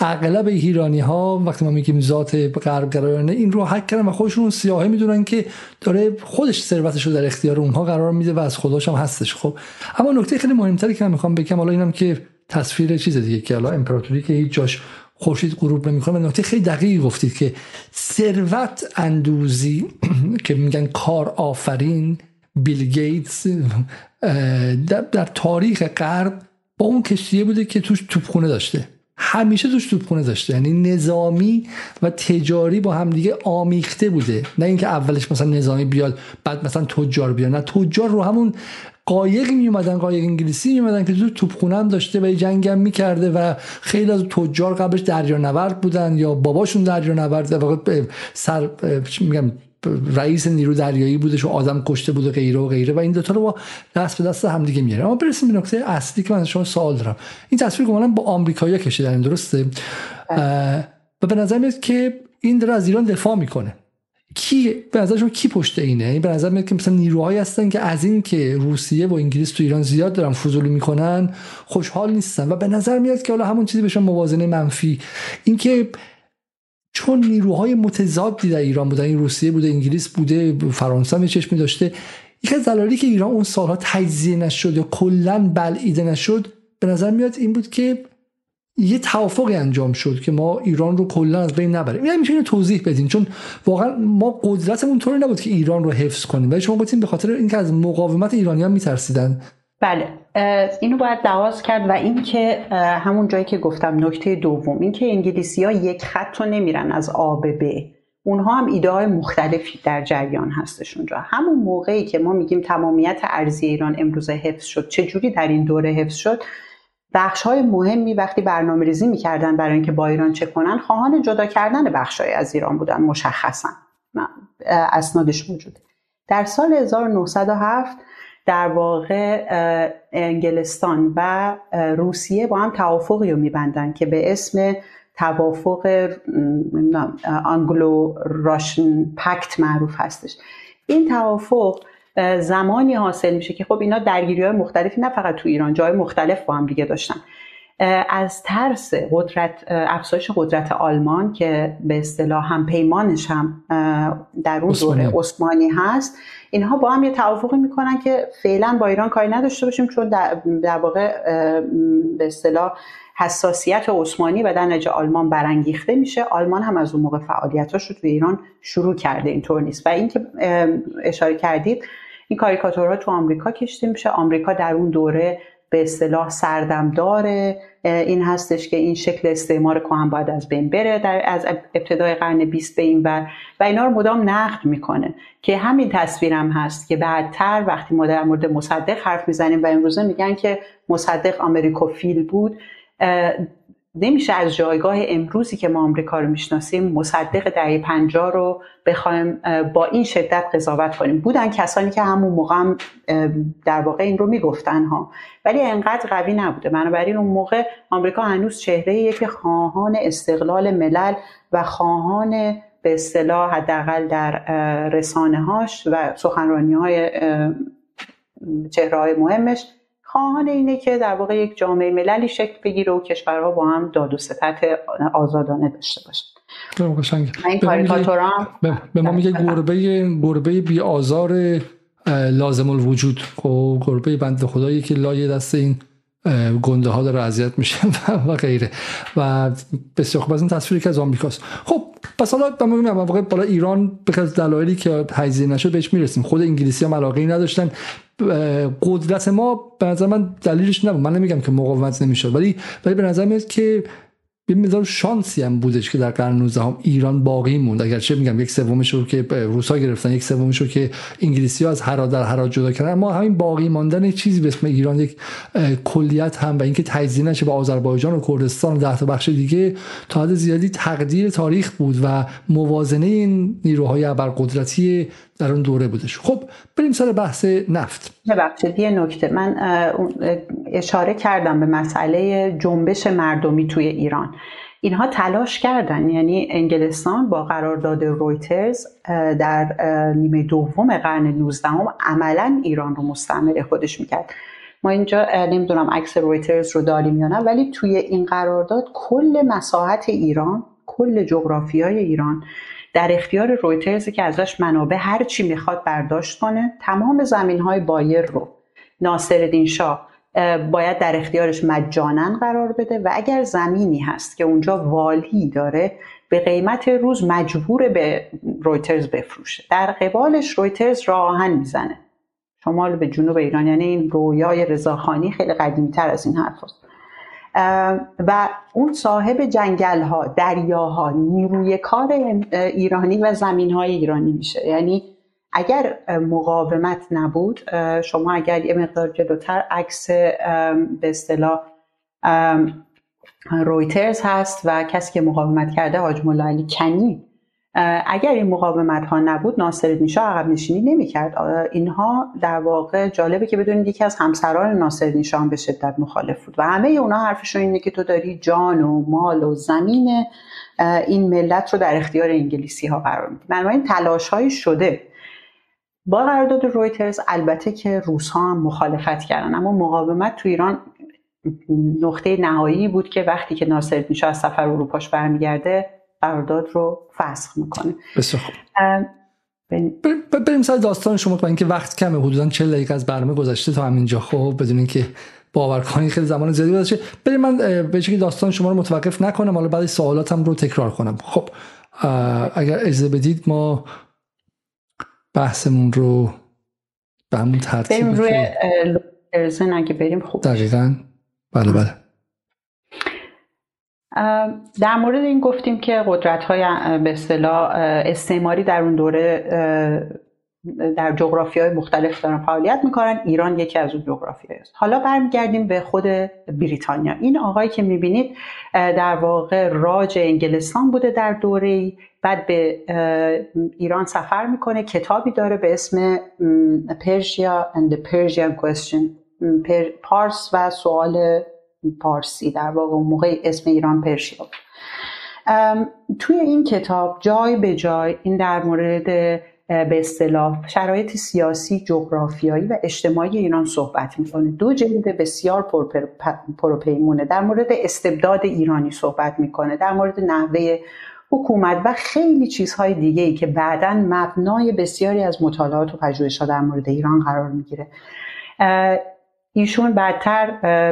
اغلب ایرانی ها وقتی ما میگیم ذات غرب گرایانه این رو حک کردن و خودشون سیاهه می‌دونن که داره خودش ثروتش رو در اختیار اونها قرار میده و از خودش هم هستش. خب اما نکته خیلی مهمتری که من می‌خوام بگم حالا اینم که تصویر چیز دیگه که حالا امپراتوری که هیچ جاش خورشید غروب نمی‌کنه. نکته خیلی دقیقی گفتید که ثروت اندوزی [clears throat] که میگن کار آفرین بیل گیتس در تاریخ غرب با اون کشتیه بوده که توش توپخونه داشته. همیشه توش توپخونه داشته. یعنی نظامی و تجاری با همدیگه آمیخته بوده. نه اینکه اولش مثلا نظامی بیاد بعد مثلا تجار بیاد. نه تجار رو همون قایقی می اومدن قایق انگلیسی می اومدن که تو توپخونه هم داشته و جنگ هم می‌کرده و خیلی از تجار قبلش دریا نورد بودن یا باباشون دریا نورد. سر میگم؟ رئیس نیرو دریایی بودش و آدم کشته بود و غیره و غیره و این دوتا رو با دست به دست هم دیگه میاره. اما برسیم به نکته اصلی که من شما سوال دارم. این تصویر کاملا با آمریکایی کشیدن درسته؟ و به نظر میاد که این داره از ایران دفاع می‌کنه. کی به نظر شما کی پشت اینه؟ این به نظر میاد که مثلا نیروهایی هستن که از این که روسیه و انگلیس تو ایران زیاد دارن فضولی می‌کنن خوشحال نیستن. و به نظر میاد که حالا همون چیزی بهشون موازنه منفی. اینکه چون نیروهای متضادی در ایران بودن این روسیه بوده انگلیس بوده فرانسه هم چشمی داشته. یک از دلایلی که ایران اون سالها تجزیه نشد یا کلا بلعیده نشد به نظر میاد این بود که یه توافقی انجام شد که ما ایران رو کلا از بین نبریم. یعنی میشه توضیح بدین چون واقعا ما قدرتمون طوری نبود که ایران رو حفظ کنیم. ولی شما گفتین به خاطر اینکه از مقاومت ایرانیان میترسیدن. بله. اینو باید لحاظ کرد و اینکه همون جایی که گفتم نکته دوم اینکه انگلیسی ها یک خط رو نمیرن از آ به ب. اونها هم ایده های مختلفی در جریان هستش اونجا. همون موقعی که ما میگیم تمامیت ارزی ایران امروزه حفظ شد چه جوری در این دوره حفظ شد بخش های مهمی وقتی برنامه ریزی می‌کردن برای اینکه با ایران چه کنن خواهان جدا کردن بخش های از ایران بودن مشخصا. اسنادش موجوده. در سال 1907 در واقع انگلستان و روسیه با هم توافقی رو میبندن که به اسم توافق آنگلو راشن پکت معروف هستش. این توافق زمانی حاصل میشه که خب اینا درگیری های مختلفی نه فقط تو ایران جای مختلف با هم دیگه داشتن. از ترس قدرت افزایش قدرت آلمان که به اصطلاح هم پیمانش هم در اون دوره عثمانی. هست. اینها با هم یه توافقی می‌کنن که فعلا با ایران کاری نداشته باشیم چون در, واقع به اصطلاح حساسیت عثمانی و در نتیجه آلمان برانگیخته میشه. آلمان هم از اون موقع فعالیتاش رو توی ایران شروع کرده اینطور نیست. و اینکه اشاره کردید این کاریکاتورها تو آمریکا کشته میشه. آمریکا در اون دوره به اصطلاح سردمدار این هستش که این شکل استعمار کهن باید از بین بره. در از ابتدای قرن 20 به این و و اینا رو مدام نقد می‌کنه که همین تصویرم هست که بعدتر وقتی ما در مورد مصدق حرف می‌زنیم و امروزه میگن که مصدق آمریکوفیل بود نمیشه از جایگاه امروزی که ما آمریکا رو می‌شناسیم مصدق دهه پنجاه رو بخوایم با این شدت قضاوت کنیم. بودن کسانی که همون موقع هم در واقع این رو می‌گفتن ها. ولی انقدر قوی نبوده. بنابراین اون موقع آمریکا هنوز چهره که خواهان استقلال ملل و خواهان به اصطلاح حداقل در رسانه هاش و سخنرانی های چهره های مهمش خواهان اینه که در واقع یک جامعه مللی شکل بگیره و کشورها با هم داد و ستت آزادانه داشته باشن. به ما میگه گربه گربه بی آزار لازم الوجود. و گربه بند خدایی که لای دست این گنده ها داره اذیت میشه [laughs] و غیره. و بسیار خوب از این تصویری که از آمریکاست. خب پس حالا من واقع بالا ایران به دلایلی که تجزیه نشد بهش می‌رسیم. خود انگلیسی هم علاقه نداشتن. قدرت ما به نظر من دلیلش نبود. من نمیگم که مقاومت نمی‌شد ولی ولی به نظر میاد که یه مقدار شانسی هم بودش که در قرن 19 هم ایران باقی موند. اگر چه میگم یک سومش رو که روسا گرفتن یک سومش رو که انگلیسی ها از هر در هر جدا کردن. اما همین باقی ماندن چیزی به اسم ایران یک کلیت هم و اینکه تجزیه نشه با آذربایجان و کردستان و ده تا بخش دیگه تا حد زیادی تقدیر تاریخ بود و موازنه این نیروهای ابرقدرتی در اون دوره بودش. خب بریم سر بحث نفت. ببخشید یه نکته. من اشاره کردم به مسئله جنبش مردمی توی ایران. اینها تلاش کردن. یعنی انگلستان با قرارداد رویترز در نیمه دوم قرن 19 هم عملا ایران رو مستعمره خودش می‌کرد. ما اینجا نمی‌دونم عکس رویترز رو داریم یا نه ولی توی این قرارداد کل مساحت ایران کل جغرافیای ایران در اختیار رویترز که ازش منابع هر چی می‌خواد برداشت کنه تمام زمین های بایر رو. ناصرالدین شاه باید در اختیارش مجانا قرار بده و اگر زمینی هست که اونجا والی داره به قیمت روز مجبور به رویترز بفروشه. در قبالش رویترز راه آهن می‌زنه. شمال به جنوب ایران یعنی این رویای رضاخانی خیلی قدیمی تر از این حرف هست. و اون صاحب جنگل ها دریاها نیروی کار ایرانی و زمین های ایرانی میشه. یعنی اگر مقاومت نبود شما اگر یه مقدار جلوتر عکس به اصطلاح رویترز هست و کسی که مقاومت کرده حاج علی کنی اگر این مقاومت ها نبود ناصر شاه عقب نشینی نمی‌کرد. اینها در واقع جالبه که بدونید یکی از همسران ناصر شاه به شدت مخالف بود و همه اونا حرفشون اینه که تو داری جان و مال و زمین این ملت رو در اختیار انگلیسی ها قرار میدی. بنابراین تلاش های شده. با قرارداد رویترز البته که روس ها هم مخالفت کردن اما مقاومت تو ایران نقطه نهایی بود که وقتی که ناصر شاه از سفر اروپاش برمیگرده قرارداد رو فسخ می‌کنه. بسیار بریم سر داستان شما با اینکه وقت کمه. حدودا 40 دقیقه از برنامه گذشته تا همینجا. خب بدون اینکه باور کنید خیلی زمان زیادی گذشته. بریم من به که داستان شما رو متوقف نکنم حالا بعد سوالاتم رو تکرار کنم. خب اگر اجازه بدید ما بحثمون رو به همون ترتیب بریم روی اگه بریم خوب. دقیقا. بله بله. در مورد این گفتیم که قدرت های به اصطلاح استعماری در اون دوره در جغرافی های مختلف دارن فعالیت می‌کنن. ایران یکی از اون جغرافی است. حالا برمیگردیم به خود بریتانیا. این آقایی که می‌بینید در واقع راج انگلستان بوده در دوره ای بعد به ایران سفر می‌کنه. کتابی داره به اسم پرژیا and the Persian question. پارس و سوال پارسی در واقع موقع اسم ایران پرشیا توی این کتاب جای به جای این در مورد به اصطلاح شرایط سیاسی جغرافیایی و اجتماعی ایران صحبت می‌کنه. دو جلد بسیار پروپیمونه. در مورد استبداد ایرانی صحبت می‌کنه. در مورد نحوه حکومت و خیلی چیزهای دیگه ای که بعدا مبنای بسیاری از مطالعات و پژوهش‌ها در مورد ایران قرار می‌گیره. ایشون بعدتر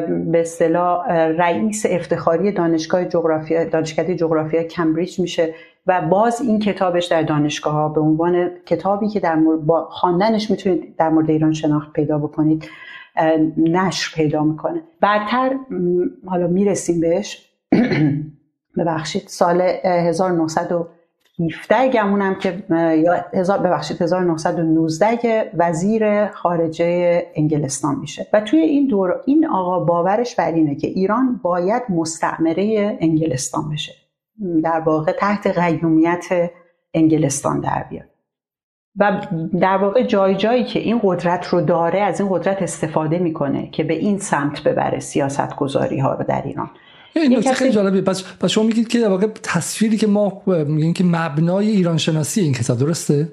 به اصطلاح رئیس افتخاری دانشگاه جغرافیا دانشکده جغرافیا کمبریج میشه و باز این کتابش در دانشگاه ها به عنوان کتابی که در مورد خواندنش می‌تونید در مورد ایران شناخت پیدا بکنید نشر پیدا می‌کنه. بعدتر حالا می‌رسیم بهش. [clears throat] ببخشید سال 1917 گمونم که یا ببخشید 1919 وزیر خارجه انگلستان میشه. و توی این دور این آقا باورش بر اینه که ایران باید مستعمره انگلستان بشه. در واقع تحت قیومیت انگلستان در بیاد. و در واقع جای جایی که این قدرت رو داره از این قدرت استفاده می‌کنه که به این سمت ببره سیاست گذاری ها رو در ایران. این نکته خیلی جالبه پس پس شما میگید که در واقع تصویری که ما میگیم که مبنای ایران شناسی این کتاب درسته؟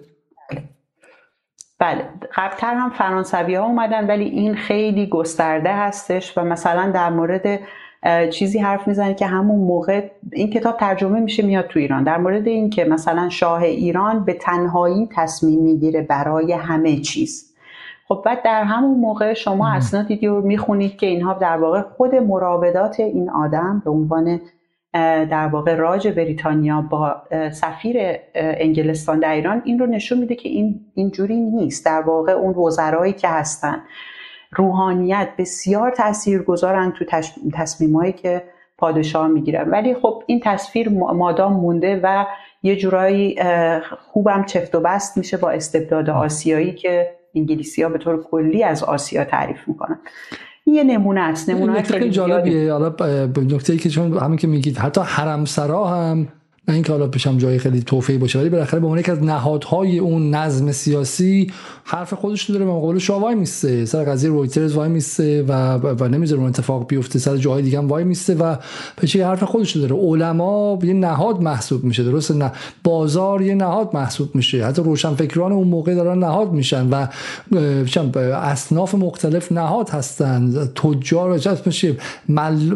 بله. قبلتر هم فرانسوی ها اومدن ولی این خیلی گسترده هستش و مثلا در مورد چیزی حرف می‌زنه که همون موقع این کتاب ترجمه میشه میاد تو ایران. در مورد اینکه مثلا شاه ایران به تنهایی تصمیم می‌گیره برای همه چیز. خب بعد در همون موقع شما اسنادی رو می‌خونید که اینها در واقع خود مراودات این آدم به عنوان در واقع راج بریتانیا با سفیر انگلستان در ایران این رو نشون میده که این اینجوری نیست. در واقع اون وزرایی که هستن روحانیت بسیار تأثیر گذارن تو تصمیمایی که پادشاه می‌گیرن. ولی خب این تصویر مادام مونده و یه جورایی خوبم چفت و بست میشه با استبداد آسیایی که انگلیسی ها به طور کلی از آسیا تعریف می‌کنن. یه نمونه است نمونه خیلی جالبیه. حالا نکته ای که چون همین که میگید حتی حرمسرا هم نه اینکه حالا پیشم جای خیلی توفیقی باشه ولی بالاخره به عنوان یک از نهادهای اون نظم سیاسی حرف خودش داره و مقابل شاه وای میسته سر قضیه رویترز وای میسته و و نمی‌ذاره اون اتفاق بیفته سر جاهای دیگه هم وای میسته و چه حرف خودش داره. علما یه نهاد محسوب میشه درست نه. بازار یه نهاد محسوب میشه. حتی روشنفکران اون موقع دارن نهاد میشن و اصناف مختلف نهاد هستن. تجار میشه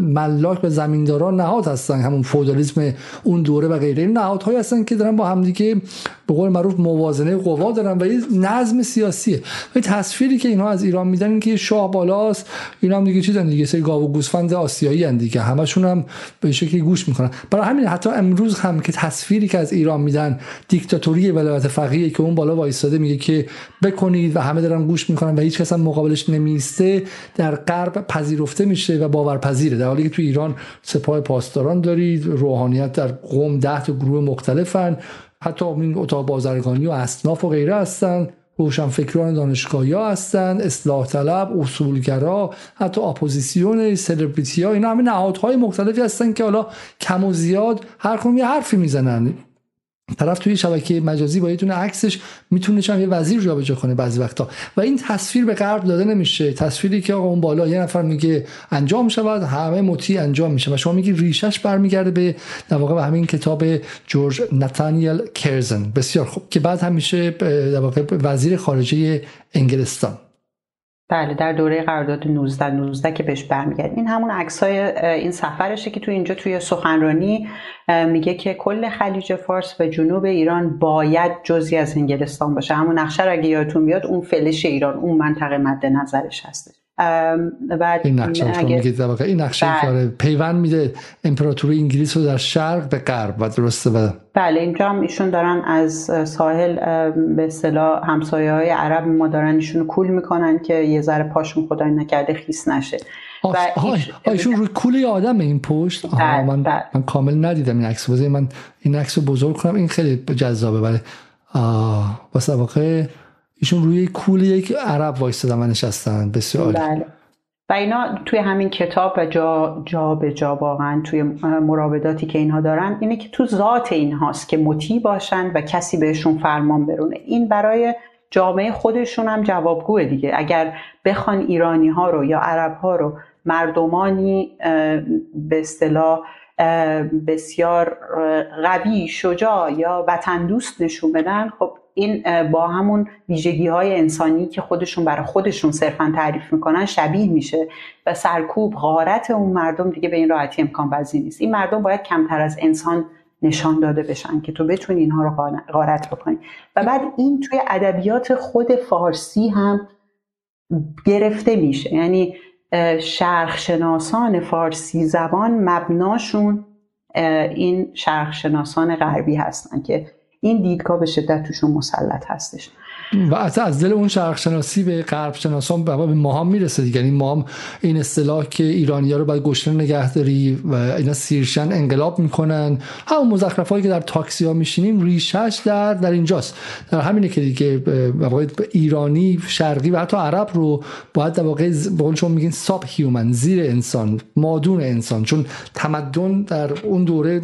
ملاک به زمینداران نهاد هستن. همون فودالیسم اون دوره و غیره. این نهادهایی هستن که دارن با همدیگه به قول معروف موازنه قوا دارن و یه نظم سیاسیه. و تصویری که اینها از ایران میدن این که شاه بالاست. اینا هم دیگه چیزن دیگه؟ سری گاو و گوسفند آسیایی هن دیگه. همشون هم به شکلی گوش می‌کنن. برای همین حتی امروز هم که تصویری که از ایران میدن دیکتاتوری ولایت فقیه که اون بالا وایساده میگه که بکنید و همه دارن گوش می‌کنن و هیچ کس هم مقابلش نمیسته در غرب پذیرفته میشه و باورپذیره. در حالی که تو ایران سپاه پاسداران دارید روحانیت در قوم ده تا گروه مختلفن. حتی این اتاق بازرگانی و اصناف و غیره هستن روشنفکران دانشگاهی ها هستن اصلاح طلب اصولگرا حتی اپوزیسیون سلبریتی ها اینا همه نهادهای مختلفی هستن که حالا کم و زیاد هر یه حرفی می‌زنن. طرف توی شبکه مجازی با یه عکسش می‌تونه چند یه وزیر جابجا کنه بعضی وقتا. و این تصویر به غرب داده نمیشه. تصویری که آقا اون بالا یه نفر میگه انجام شود همه مطیع انجام میشه. و شما میگی ریشش برمیگرده به در واقع به همین کتاب جورج نتانیل کرزن. بسیار خوب. که بعد همیشه در واقع وزیر خارجه انگلستان. بله در دوره قرارداد 19 19 که بهش برمیگرد. این همون عکس های این سفرشه که تو اینجا توی سخنرانی میگه که کل خلیج فارس و جنوب ایران باید جزی از انگلستان باشه. همون نقشه اگه یادتون بیاد اون فلش ایران اون منطقه مد نظرش هستش. بعد این نقشه اگه... این نقشه بله. پیوند میده امپراتوری انگلیس رو در شرق به غرب و درسته و بله اینجا هم ایشون دارن از ساحل به اصطلاح همسایه های عرب ما دارن ایشون کول می‌کنن که یه ذره پاشون خدای نکرده خیس نشه. و ایشون روی کول آدم این پشت. بله، من, بله. من کامل ندیدم این عکس. من این عکس رو بزرگ کنم. این خیلی جذابه. ولی واسه واقع ایشون روی کول یک عرب وایستادن و نشستن. بسیار بله. و اینا توی همین کتاب و جا, جا به جا واقعا توی مراوداتی که اینها دارن اینه که تو ذات اینهاست که مطیع باشن و کسی بهشون فرمان برونه. این برای جامعه خودشون هم جوابگوه دیگه. اگر بخوان ایرانی ها رو یا عرب ها رو مردمانی به اصطلاح بسیار قوی شجاع یا وطن دوست نشون بدن خب این با همون ویژگی های انسانی که خودشون برای خودشون صرفا تعریف می‌کنن شبیه میشه و سرکوب غارت اون مردم دیگه به این راحتی امکان پذیر نیست. این مردم باید کمتر از انسان نشان داده بشن که تو بتونی اینها رو غارت بکنی. و بعد این توی ادبیات خود فارسی هم گرفته میشه. یعنی شرخشناسان فارسی زبان مبناشون این شرخشناسان غربی هستن که این دیدگاه به شدت توشون مسلط هستش. و از دل اون شرق شناسی به غرب شناسان به هم می‌رسه دیگه. یعنی ما این اصطلاح که ایرانی ها رو باید گشنه نگهداری و اینا سیرشن انقلاب می‌کنن. همون مزخرف هایی که در تاکسی ها میشینیم ریشش در در اینجاست. در همینه که دیگه ایرانی شرقی و حتی عرب رو باید در واقع به شما میگین ساب هیومن زیر انسان مادون انسان. چون تمدن در اون دوره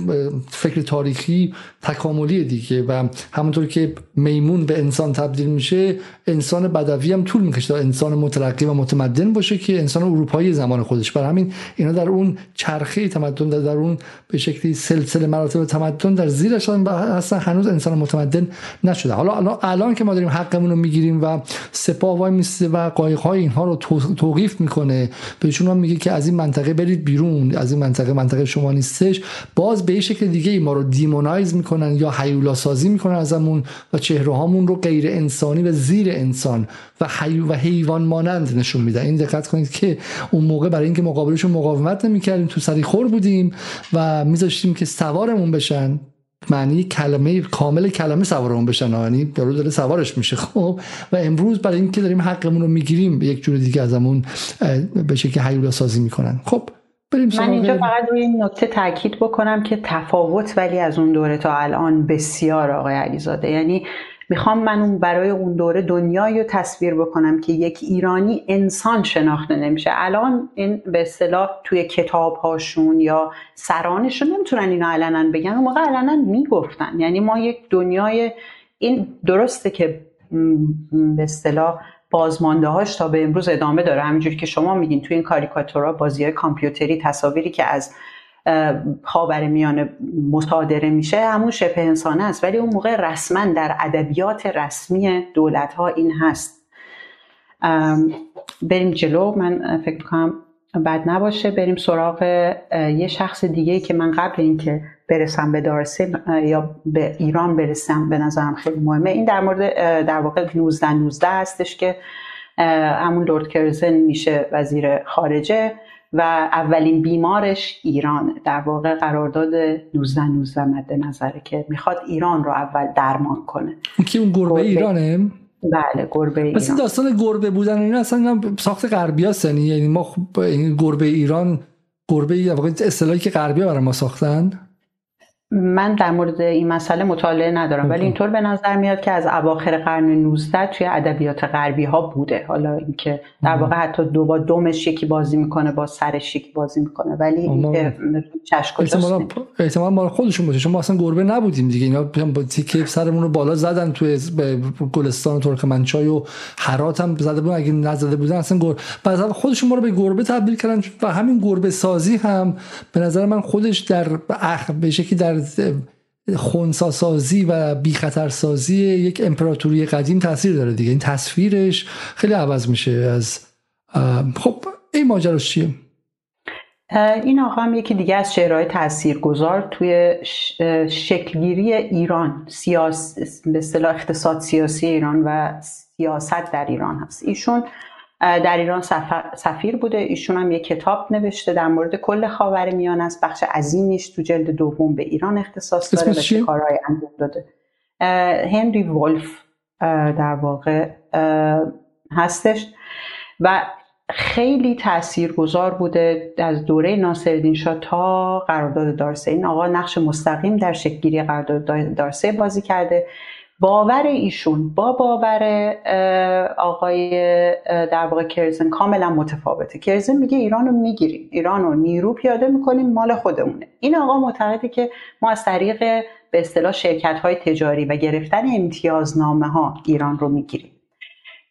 فکر تاریخی تکاملی دیگه و همونطور که میمون به انسان تبدیل میشه انسان بدوی هم طول می‌کشه تا انسان مترقی و متمدن باشه که انسان اروپایی زمان خودش. برای همین اینا در اون چرخه تمدن در, در اون به شکلی سلسله مراتب تمدن در زیرش هستن. هنوز انسان متمدن نشده. حالا الان که ما داریم حقمون رو می‌گیریم و سپاه وای میسته و قایق های اینها رو توقیف می‌کنه بهشون هم میگه که از این منطقه برید بیرون. از این منطقه منطقه شما نیستش. باز به شکل دیگه ما رو دیمونایز می‌کنن یا هیولا سازی می‌کنن ازمون و چهره هامون رو غیر انسانی و زیر انسان و, حی... و حیوان مانند نشون میده. این دقت کنید که اون موقع برای اینکه مقابلشون مقاومت نمی‌کردیم تو سری خور بودیم و میذاشتیم که سوارمون بشن. معنی کلمه کامل کلمه سوارمون بشن. یعنی یارو داره سوارش میشه. خب و امروز برای اینکه داریم حقمون رو می‌گیریم به یک جور دیگه ازمون به شکل حیولا سازی می‌کنن. خب بریم من اینجا فقط روی این نکته تاکید بکنم که تفاوت ولی از اون دوره تا الان بسیار آقای علیزاده. یعنی می‌خوام من اون برای اون دوره دنیایی رو تصویر بکنم که یک ایرانی انسان شناخته نمیشه. الان این به اصطلاح توی کتاب هاشون یا سرانشون نمی‌تونن اینو علنا بگن. اون موقع علنا می‌گفتن. یعنی ما یک دنیای این درسته که به اصطلاح بازمانده هاش تا به امروز ادامه داره. همینجوری که شما میگین توی این کاریکاتورا بازی های کامپیوتری تصاویری که از خاور میانه مصادره میشه همون شبه انسانه است. ولی اون موقع رسما در ادبیات رسمی دولت ها این هست. بریم جلو. من فکر کنم بد نباشه. بریم سراغ یه شخص دیگه که من قبل اینکه برسم به دارسه یا به ایران برسم به نظرم خیلی مهمه. این در مورد در واقع 19 19 هستش که همون لورد کرزن میشه وزیر خارجه. و اولین بیمارش ایران. در واقع قرارداد 19 19 مد نظره که می‌خواد ایران رو اول درمان کنه. کی اون گربه, ایرانه؟ بله گربه ایران. پس داستان گربه بودن اینا اصلا ساخت غربی یعنی یعنی ما گربه ایران گربه اصطلاحی که غربی برای ما ساختن؟ من در مورد این مسئله مطالعه ندارم ولی اینطور به نظر میاد که از اواخر قرن 19 توی ادبیات غربی ها بوده. حالا اینکه در واقع حتی دو با دومش یکی بازی می‌کنه با سرش یکی بازی می‌کنه. ولی اینکه چشم احتمال ما خودشون باشه ما اصلا گربه نبودیم دیگه. اینا با تیکه سرمون رو بالا زدن توی گلستان ترکمنچای و هرات هم زده بودن. اگه نزده بودن اصلا گربه بعد خودشون ما رو به گربه تبدیل کردن. و همین گربه سازی هم به نظر من خودش در به شکلی در خونسا سازی و بی خطر سازی یک امپراتوری قدیم تاثیر داره دیگه. این تصویرش خیلی عوض میشه از خب این ماجراش چیه؟ این آقا هم یکی دیگه از شعرهای تاثیرگذار توی شکلگیری ایران سیاس به اصطلاح اقتصاد سیاسی ایران و سیاست در ایران هست. ایشون در ایران سفیر بوده. ایشون هم یه کتاب نوشته در مورد کل خاور میان است. بخش عظیمیش تو جلد دوم به ایران اختصاص داره و کارهای انجام داده. هنری ولف در واقع هستش. و خیلی تاثیرگذار بوده از دوره ناصرالدین شاه تا قرارداد دارسه این آقا نقش مستقیم در شکلگیری قرارداد دارسه بازی کرده. باور ایشون با باور آقای در واقع کرزن کاملا متفاوته. کرزن میگه ایران رو می‌گیریم. ایران رو نیرو پیاده می‌کنیم مال خودمونه. این آقا معتقده که ما از طریق به اصطلاح شرکت های تجاری و گرفتن امتیازنامه ها ایران رو می‌گیریم.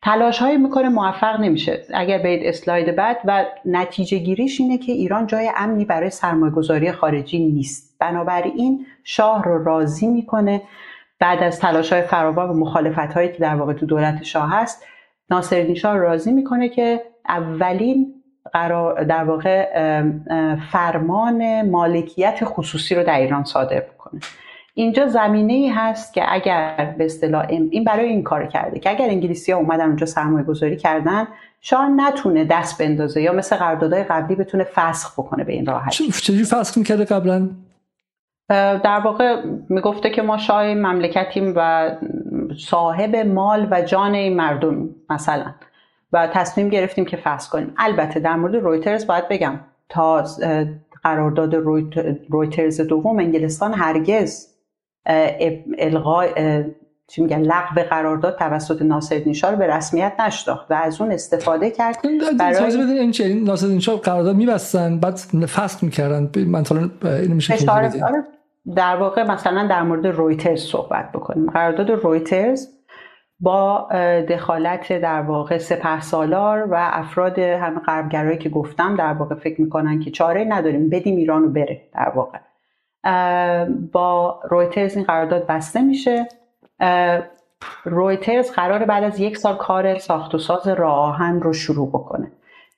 تلاش های می‌کنه موفق نمیشه. اگر برید اسلاید بعد و نتیجه گیریش اینه که ایران جای امنی برای سرمایه گذاری خارجی نیست. بنابراین شاه رو راضی می‌کنه بعد از تلاش های فراوان و مخالفت هایی که در واقع تو دولت شاه هست ناصر شاه راضی می‌کنه که اولین قرار در واقع فرمان مالکیت خصوصی رو در ایران صادر بکنه. اینجا زمینه ای هست که اگر به اصطلاح این برای این کار کرده که اگر انگلیسی ها اومدن اونجا سرمایه گذاری کردن شاه نتونه دست بندازه یا مثل قراردادهای قبلی بتونه فسخ بکنه به این راحتی. چجوری فسخ می‌کرده قبلا؟ در واقع می‌گفته که ما شاه مملکتیم و صاحب مال و جان این مردم مثلا. و تصمیم گرفتیم که فسخ کنیم. البته در مورد رویترز باید بگم تا قرارداد رویترز دوم انگلستان هرگز الغای چی میگن لغو قرارداد توسط ناصر شاه به رسمیت نشناخت و از اون استفاده کرد برای این چه ناصر شاه قرارداد میبستن بعد فسخ می‌کردن. مثلا اینو میشه در واقع مثلا در مورد رویترز صحبت بکنیم. قرارداد رویترز با دخالت در واقع سپه سالار و افراد همه غربگرایی که گفتم در واقع فکر می‌کنن که چاره نداریم بدیم ایران رو بره در واقع. با رویترز این قرارداد بسته میشه. رویترز قرار بعد از یک سال کار ساخت و ساز راه آهن رو شروع بکنه.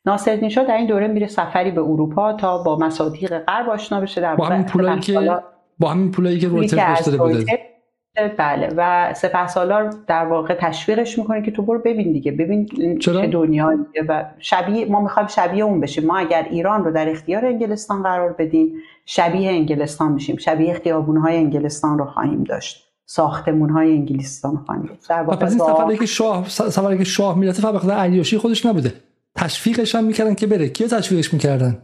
ناصر شاه در این دوره میره سفری به اروپا تا با مصادیق غرب آشنا بشه در با همین پولایی که با همین پولایی که رویترز بوده. بله و سپه سالار در واقع تشویقش می‌کنه که تو برو ببین دیگه ببین چه دنیا و شبیه ما می‌خوایم شبیه اون بشیم. ما اگر ایران رو در اختیار انگلستان قرار بدیم شبیه انگلستان میشیم شبیه خیابونهای انگلستان رو خواهیم داشت. ساختمون های انگلستان خواهیم داشت در واقع سفری که شاه سفری که شاه می‌رفته فقط علیاشی خودش نبوده. تشویقش هم می‌کردن که بره. کیا تشویقش می‌کردن؟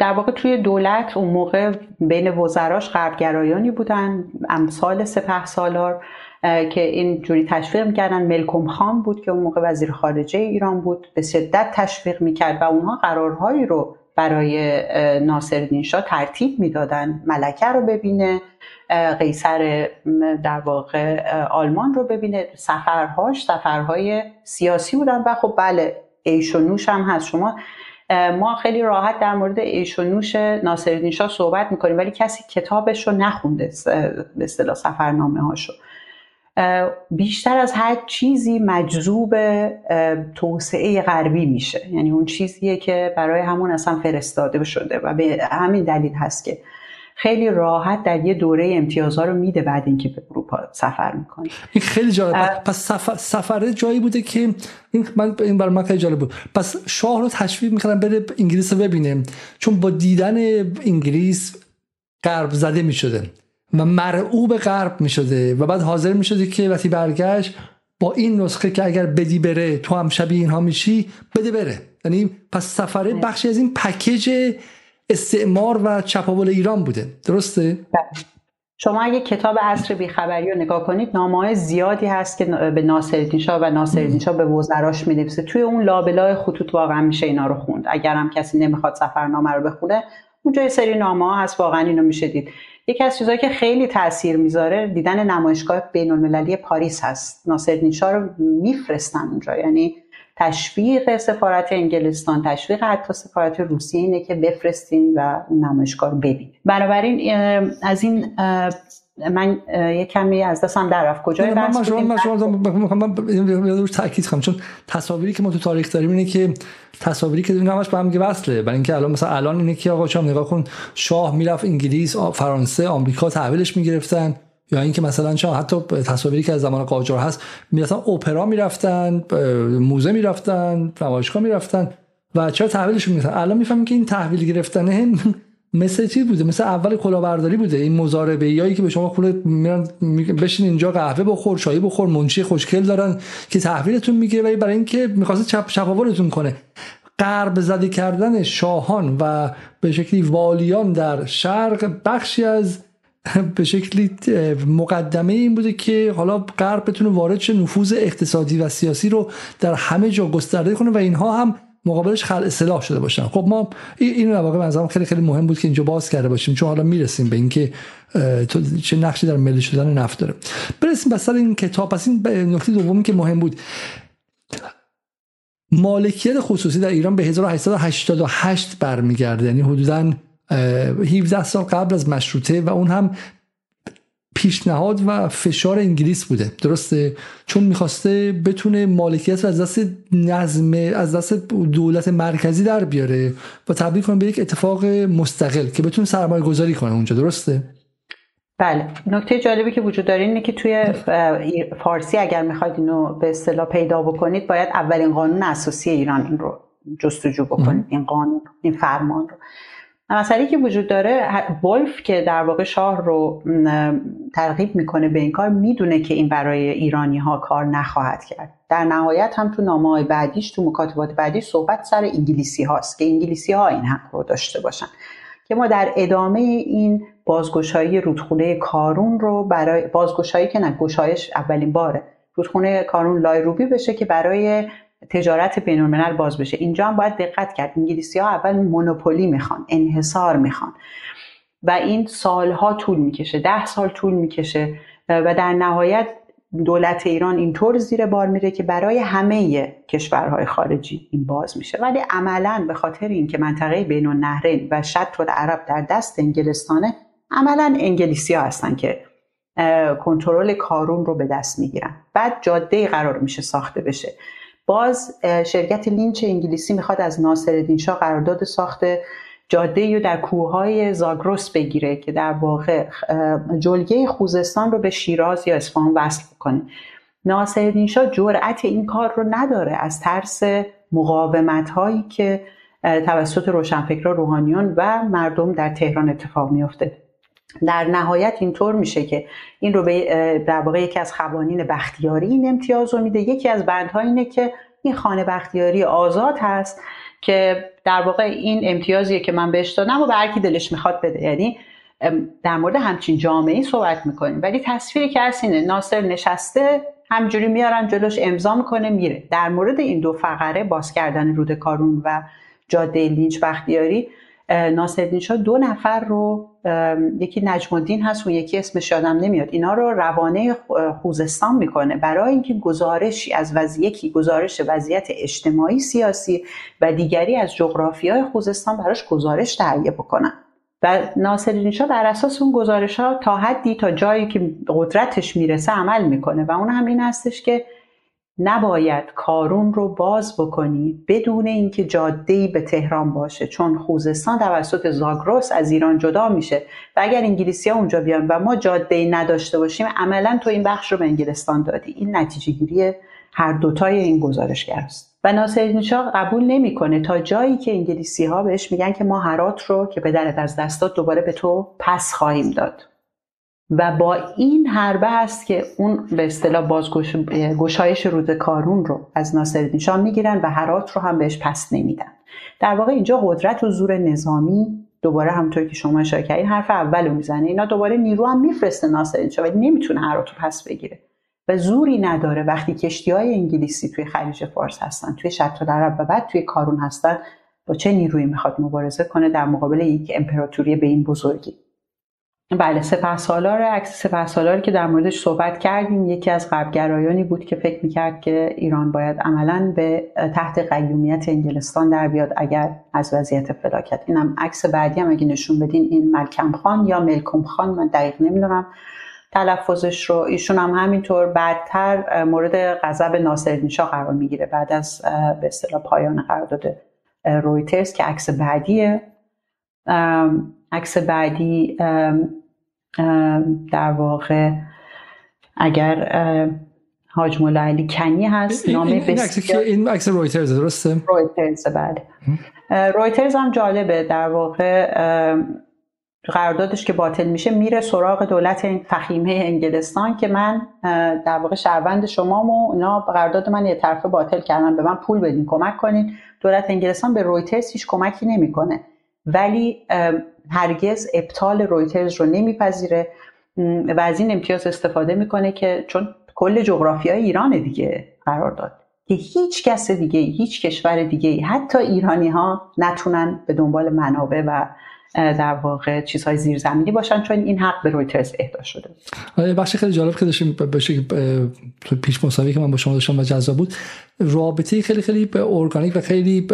در واقع توی دولت اون موقع بین وزراش غربگرایانی بودن امثال سپه سالار که این جوری تشویق می‌کردن. ملکم خان بود که اون موقع وزیر خارجه ایران بود. به شدت تشویق می‌کرد و اونها قرارهایی رو برای ناصر شاه ترتیب می‌دادن. ملکه رو ببینه. قیصر در واقع آلمان رو ببینه. سفرهاش سفرهای سیاسی بودن و خب بله ایش و نوش هم هست. شما ما خیلی راحت در مورد ایش و نوش ناصرالدین شاه صحبت می‌کنیم ولی کسی کتابش رو نخونده به اصطلاح سفرنامه هاشو بیشتر از هر چیزی مجذوب توسعه غربی میشه. یعنی اون چیزیه که برای همون اصلا فرستاده شده و به همین دلیل هست که خیلی راحت در یه دوره امتیازها رو میده بعد اینکه به اروپا سفر می‌کنه. این خیلی جالب. پس سفر سفره جایی بوده که این من این برای من خیلی جالب بود. پس شاه رو تشویق می‌کردن بره انگلیس رو ببینه. چون با دیدن انگلیس غرب زده می‌شده و مرعوب غرب می‌شده و بعد حاضر می‌شده که وقتی برگشت با این نسخه که اگر بدی بره تو هم شبیه اینها میشی بده بره. یعنی پس سفره بخشی از این پکیج استعمار و چپاول ایران بوده. درسته؟ شما اگه کتاب عصر بیخبری رو نگاه کنید نامه زیادی هست که به ناصرالدین شاه و ناصرالدین شاه به وزراش می‌نویسه توی اون لابلای خطوط واقعا میشه اینا رو خوند. اگر هم کسی نمی‌خواد سفرنامه رو بخونه اونجا یه سری نامه ها هست واقعا اینو میشه دید. یکی از چیزهایی که خیلی تاثیر می‌ذاره دیدن نمایشگاه بین المللی پاریس هست. ناصرالدین شاه رو میفرستن اونجا. یعنی تشویق سفارت انگلستان تشویق حتی سفارت روسیه اینه که بفرستین و نمایشگاه رو ببین بنابراین از این من یه کمی از دستم در رفت. کجای من من تاکید کنم چون تصاویری که ما تو تاریخ داریم اینه که تصاویری که اینا همش با هم وصله. برای اینکه الان مثلا الان اینه که آقا شما نگاه کن شاه می‌رفت انگلیس فرانسه آمریکا تحویلش می‌گرفتن. یا اینکه مثلا چون حتی تصاویری که از زمان قاجار هست می‌رفتن اپرا می‌رفتن موزه می‌رفتن نمایشگاه می‌رفتن و چرا تحویلشون می‌گرفتن؟ الان می‌فهمیم که این تحویل گرفتنه [laughs] مثل چی بوده؟ مثل اول کلاهبرداری بوده. این مزاربه یایی که به شما خونه میرن بشین اینجا قهوه بخور چای بخور منشی خوشکل دارن که تحویلتون می‌گیره ولی برای اینکه می‌خواسته چپ کنه. غرب زده کردن شاهان و به شکلی والیان در شرق بخشی از [laughs] به شکلی مقدمه این بوده که حالا غرب بتونه وارد شه نفوذ اقتصادی و سیاسی رو در همه جا گسترده کنه و اینها هم مقابلش خل اصلاح شده باشن. خب ما این رو واقعا از خیلی خیلی مهم بود که اینجا باز کرده باشیم چون حالا می‌رسیم به اینکه چه نقشی در ملی شدن نفت داره. برسیم به این کتاب. پس این نکته دومی که مهم بود. مالکیت خصوصی در ایران به 1888 برمیگرده. یعنی حدوداً 17 سال قبل از مشروطه و اون هم پیشنهاد و فشار انگلیس بوده. درسته؟ چون می‌خواسته بتونه مالکیت رو از دست نظم از دست دولت مرکزی در بیاره و تبدیل کنه به یک اتفاق مستقل که بتونه سرمایه گذاری کنه اونجا. درسته؟ بله. نکته جالبی که وجود داره اینه که توی فارسی اگر می‌خواید اینو به اصطلاح پیدا بکنید باید اولین قانون اساسی ایران این رو جستجو بکنید. این قانون این فرمان رو. مسئله که وجود داره ولف که در واقع شاه رو ترغیب می‌کنه به این کار می‌دونه که این برای ایرانی ها کار نخواهد کرد. در نهایت هم تو نامه های بعدیش تو مکاتبات بعدیش صحبت سر انگلیسی هاست که انگلیسی ها این حق رو داشته باشن. که ما در ادامه این بازگشایی رودخونه کارون رو برای بازگشایی که نه گشایش اولین باره. رودخونه کارون لای روبی بشه که برای تجارت بین الملل باز بشه. اینجا هم باید دقت کرد. انگلیسی ها اول مونوپولی می‌خوان انحصار می‌خوان. و این سالها طول می‌کشه. ده سال طول می‌کشه. و در نهایت دولت ایران اینطور زیر بار میره که برای همه کشورهای خارجی این باز میشه. ولی عملا به خاطر اینکه منطقه بین النهرین و شط عرب در دست انگلستانه عملا انگلیسی ها هستن که کنترل کارون رو به دست می‌گیرن. بعد جاده قرار میشه ساخته بشه. باز شرکت لینچ انگلیسی می‌خواد از ناصرالدین شاه قرارداد ساخت جاده رو در کوههای زاگرس بگیره که در واقع جلگه خوزستان رو به شیراز یا اصفهان وصل کنه ناصرالدین شاه جرأت این کار رو نداره. از ترس مقاومت هایی که توسط روشنفکران روحانیون و مردم در تهران اتفاق میافته. در نهایت اینطور میشه که این رو به در واقع یکی از قوانین بختیاری این امتیاز رو میده. یکی از بندها اینه که این خانه بختیاری آزاد هست که در واقع این امتیازیه که من بهش دادم و به هر کی دلش می‌خواد بده. یعنی در مورد همچین جامعه صحبت می‌کنیم. ولی تصویری که هست اینه ناصر نشسته همجوری میارن جلوش امضا می‌کنه میره. در مورد این دو فقره باز کردن رود کارون و جاده لینچ بختیاری ناصرالدین شاه دو نفر رو یکی نجم الدین هست و یکی اسمش یادم نمیاد. اینا رو روانه خوزستان می‌کنه. برای اینکه گزارشی از وضعیتی گزارش وضعیت اجتماعی سیاسی و دیگری از جغرافیای خوزستان براش گزارش تهیه بکنن. و ناصرالدین شاه بر اساس اون گزارش ها تا حدی تا جایی که قدرتش می‌رسه عمل می‌کنه. و اون هم این هستش که نباید کارون رو باز بکنی بدون اینکه جاده به تهران باشه چون خوزستان توسط زاگرس از ایران جدا میشه. و اگر انگلیسی ها اونجا بیان و ما جاده نداشته باشیم عملا تو این بخش رو به انگلستان دادی. این نتیجه گیری هر دوتای این گزارشگر است. و ناصر شاه قبول نمی‌کنه تا جایی که انگلیسی ها بهش میگن که ما هرات رو که به درت از دستات دوباره به تو پس خواهیم داد. و با این حربه است که اون به اصطلاح بازگشایش رود کارون رو از ناصرالدین شاه می‌گیرن و هرات رو هم بهش پس نمیدن. در واقع اینجا قدرت و زور نظامی دوباره همونطور که شما اشاره کردین حرف اول رو می‌زنه. اینا دوباره نیرو هم میفرسته ناصرالدین شاه ولی نمی‌تونه هرات رو پس بگیره. و زوری نداره. وقتی کشتی های انگلیسی توی خلیج فارس هستن توی شط العرب و بعد توی کارون هستن با چه نیرویی می‌خواد مبارزه کنه در مقابل یک امپراتوری به این بزرگی؟ بله سپه سالار عکس سپه که در موردش صحبت کردیم یکی از غربگرایانی بود که فکر می‌کرد که ایران باید عملا به تحت قیومیت انگلستان در بیاد اگر از وضعیت فلاکت اینم عکس بعدی هم اگه نشون بدین این ملکم خان یا ملکم خان من دقیق نمی‌دونم. تلفظش رو ایشون هم همینطور بعدتر مورد غضب ناصرالدین شاه قرار می‌گیره. بعد از به اصطلاح پایان قرارداد رویترز که عکس بعدیه. عکس بعدی در واقع اگر حاج مولا علی کنی هست نام بسیار این عکس رویترز درسته؟ رویترز بله. رویترز هم جالبه. در واقع قراردادش که باطل میشه میره سراغ دولت فخیمه انگلستان که من در واقع شهروند شما و اینا قرارداد من یه طرفه باطل کردن به من پول بدین کمک کنین. دولت انگلستان به رویترز هیچ کمکی نمی‌کنه. ولی هرگز ابطال رویترز رو نمیپذیره. و از این امتیاز استفاده می‌کنه که چون کل جغرافیای ایران دیگه قرار داد. که هیچ کس دیگه هیچ کشور دیگه حتی ایرانی ها نتونن به دنبال منابع و در واقع چیزهای زیرزمینی باشن چون این حق به رویترز اهدا شده. آره، بخش خیلی جالب که داشتیم بشه پیش مسابقه که من با شما داشتم و جذاب بود رابطه خیلی خیلی ارگانیک و خیلی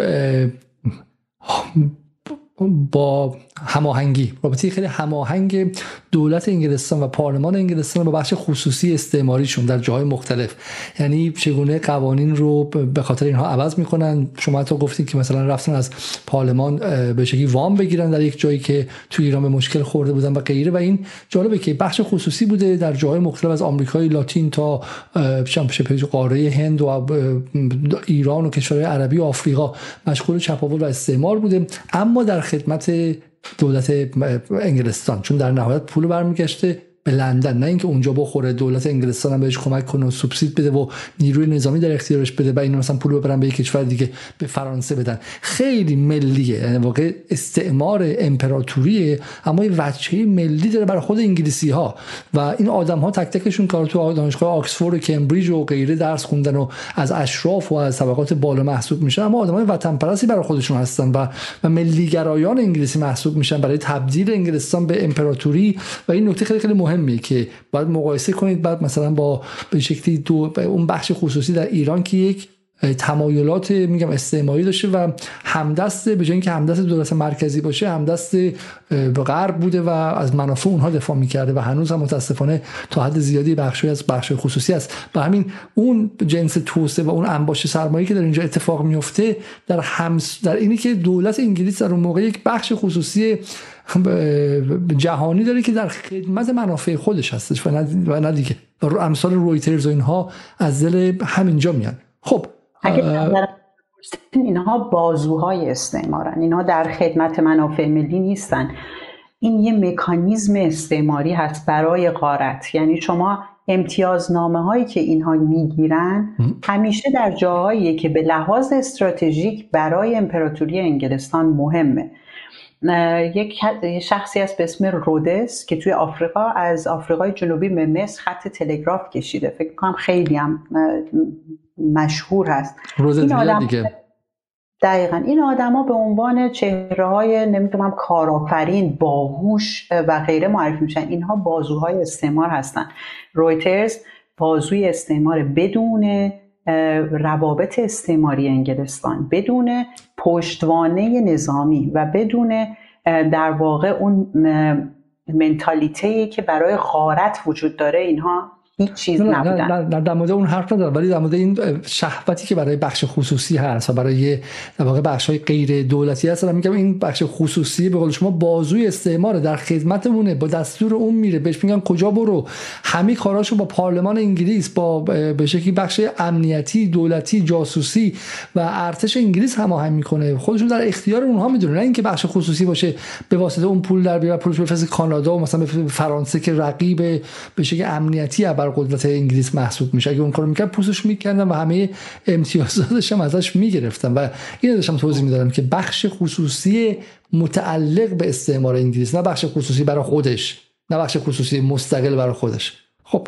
با هماهنگی. رابطه خیلی هماهنگ دولت انگلستان و پارلمان انگلستان با بخش خصوصی استعماریشون در جاهای مختلف. یعنی چگونه قوانین رو به خاطر اینها عوض می‌کنن؟ شما حتی گفتید که مثلا رفتن از پارلمان به شکلی وام بگیرن در یک جایی که تو ایران به مشکل خورده بودن و غیره. و این جالبه که بخش خصوصی بوده در جاهای مختلف از آمریکای لاتین تا قاره هند و ایران و کشورهای عربی و آفریقا مشغول چپاول و استعمار بوده. اما در خدمت دولت انگلستان. چون در نهایت پول برمیگشته. به لندن نه اینکه اونجا بخوره دولت انگلستان هم بهش کمک کنه و سوبسید بده و نیروی نظامی در اختیارش بده و اینو مثلا پول ببرن به یک کشور دیگه به فرانسه بدن. خیلی ملیه یعنی واقع استعمار امپراتوریه اما یه وجهه ملی داره برای خود انگلیسی ها و این آدم ها تک تکشون کار تو دانشگاه آکسفورد و کمبریج و غیره درس خوندن و از اشراف و از طبقات بالا محسوب میشن اما آدمای وطن پرستی برای خودشون هستن و و ملیگرایان انگلیسی محسوب میشن. برای تبدیل انگلستان به امپراتوری. و این نکته خیلی خیلی مهمه که باید مقایسه کنید. بعد مثلا با به شکلی دو اون بخش خصوصی در ایران که یک تمایلات میگم استعماری داشته و همدست به جای اینکه همدست دولت مرکزی باشه همدست به غرب بوده و از منافع اونها دفاع می‌کرده و هنوز هم متاسفانه تا حد زیادی بخشی از بخش خصوصی است. و همین اون جنس توسعه و اون انباش سرمایه که در اینجا اتفاق میفته در همس در اینی که دولت انگلیس در اون موقع یک بخش خصوصی جهانی داره که در خدمت منافع خودش هستش و نه دیگه. امثال رویترز و اینها از دل همینجا میان. خب اینها بازوهای استعمارن. اینها در خدمت منافع ملی نیستن. این یه مکانیزم استعماری هست برای غارت. یعنی شما امتیازنامه هایی که اینها می‌گیرن همیشه در جاهایی که به لحاظ استراتژیک برای امپراتوری انگلستان مهمه. یک شخصی است به اسم رودس که توی آفریقا از آفریقای جنوبی به مصر خط تلگراف کشیده. فکر کنم خیلی هم مشهور هست. این آدم دیگه. دقیقا. این آدما به عنوان چهره های نمی‌دونم کارآفرین باهوش و غیره معرفی میشن. اینها بازوهای استعمار هستن. رویترز بازوی استعمار بدون روابط استعماری انگلستان بدون پشتوانه نظامی و بدون در واقع اون منتالیته که برای غارت وجود داره اینها هیچ چیز نبودن. در, در مورد اون حرف ندارم ولی در مورد این شهوتی که برای بخش خصوصی هست و برای در واقع بخش های غیر دولتی هست میگم این بخش خصوصی به قول شما بازوی استعمار در خدمتمونه با دستور اون میره. بهش میگن کجا برو. همه کاراشو با پارلمان انگلیس با به شکلی بخش امنیتی دولتی جاسوسی و ارتش انگلیس هماهنگ می‌کنه. خودشون در اختیار اونها می‌دونه نه اینکه بخش خصوصی باشه به واسطه اون پول در بیاره پولش بفرسته کانادا و مثلا فرانسه که رقیب به شکلی امنیتی قدرت انگلیس محسوب میشه. اگه اون کارو می‌کرد پوستش می‌کردن و همه امتیازاتش هم ازش می‌گرفتن. و این داشتم توضیح می‌دادم که بخش خصوصی متعلق به استعمار انگلیس نه بخش خصوصی برای خودش نه بخش خصوصی مستقل برای خودش. خب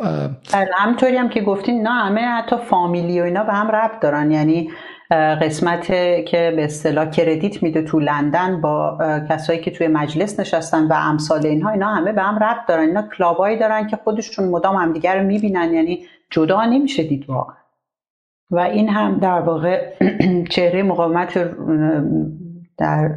بله، همطوری هم که گفتین نه همه حتی فامیلی و اینا به هم ربط دارن. یعنی قسمت که به اصطلاح کردیت میده تو لندن با کسایی که توی مجلس نشستن و امثال اینها اینا همه به هم ربط دارن. اینا کلابایی دارن که خودشون مدام همدیگر رو می‌بینن یعنی جدا نمیشه دید واقعا. و این هم در واقع [clears throat] چهره مقاومت در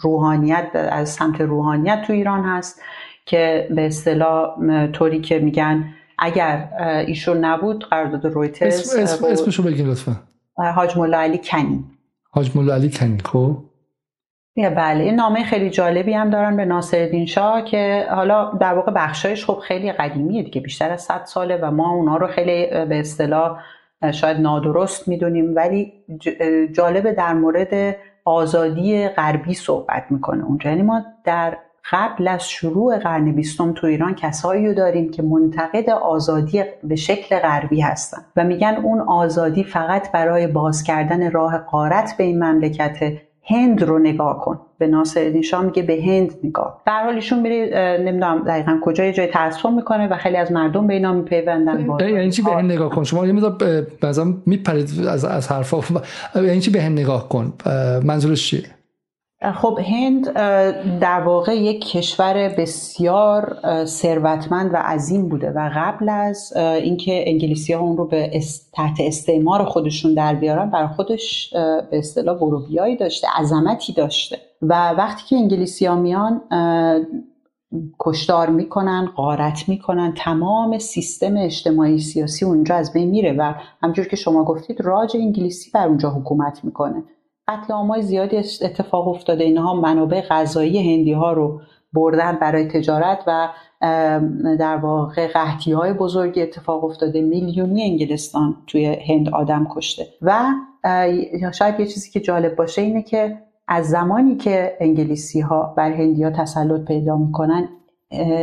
روحانیت از سمت روحانیت تو ایران هست که به اصطلاح طوری که میگن اگر ایشون نبود قرارداد رویترز اسم اسم اسمشو بگین لطفا. حاج مولا علی کنی. حاج مولا علی کنی خب؟ بله. این نامه خیلی جالبی هم دارن به ناصرالدین شاه که حالا در واقع بخشایش خب خیلی قدیمیه دیگه بیشتر از 100 ساله و ما اونا رو خیلی به اصطلاح شاید نادرست می‌دونیم ولی جالبه در مورد آزادی غربی صحبت می‌کنه اونجا. یعنی ما در قبل از شروع قرن بیستم تو ایران کسایی رو داریم که منتقد آزادی به شکل غربی هستن و میگن اون آزادی فقط برای باز کردن راه قارت به این مملکت هند رو نگاه کن. به ناصر شاه میگه به هند نگاه. در حال ایشون میره نمی‌دونم دقیقا کجا یه جای تعصب می‌کنه و خیلی از مردم به اینا میپیوندن یعنی چی به هند نگاه کن؟ شما یه مقدار بعضا میپرید از از حرفا. یعنی چی به هند نگاه کن؟ منظورش چیه؟ خب هند در واقع یک کشور بسیار ثروتمند و عظیم بوده و قبل از اینکه انگلیسی ها اون رو به تحت استعمار خودشون در بیارن برای خودش به اصطلاح بروبیایی داشته عظمتی داشته. و وقتی که انگلیسی ها میان کشتار می‌کنن غارت می‌کنن تمام سیستم اجتماعی سیاسی اونجا از بین میره و همجور که شما گفتید راج انگلیسی بر اونجا حکومت می‌کنه. قتل زیادی اتفاق افتاده. اینها منابع غذایی هندی ها رو بردن برای تجارت و در واقع قحطی های بزرگی اتفاق افتاده. میلیونی انگلستان توی هند آدم کشته. و شاید یه چیزی که جالب باشه اینه که از زمانی که انگلیسی ها بر هندی ها تسلط پیدا می‌کنن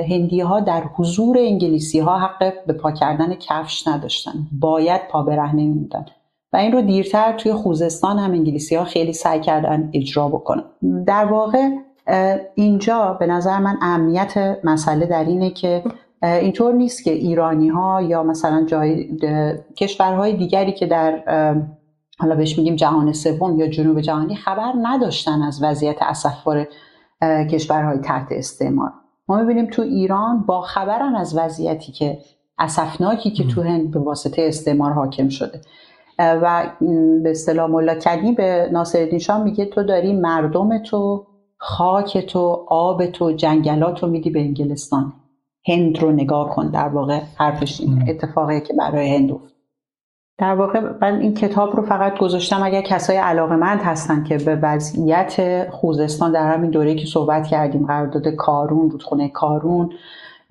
هندی ها در حضور انگلیسی ها حق به پا کردن کفش نداشتن. باید پا برهنه میموندن و این رو دیرتر توی خوزستان هم انگلیسی ها خیلی سعی کردن اجرا بکنن. در واقع اینجا به نظر من اهمیت مسئله در اینه که اینطور نیست که ایرانی ها یا مثلا جای کشورهای دیگری که در حالا بهش میگیم جهان سوم یا جنوب جهانی خبر نداشتن از وضعیت اسفبار کشورهای تحت استعمار. ما می‌بینیم تو ایران با خبرن از وضعیتی که اسفناکی که تو هند به واسطه استعمار حاکم شده. و به اصطلاح ملا به ناصرالدین شاه میگه تو داری مردم تو خاک تو آب تو جنگلات رو میدی به انگلستان. هند رو نگاه کن در واقع حرفش این اتفاقی که برای هند افت در واقع من این کتاب رو فقط گذاشتم اگر کسای علاقمند هستن که به وضعیت خوزستان در همین دوره که صحبت کردیم قرارداد کارون رودخونه کارون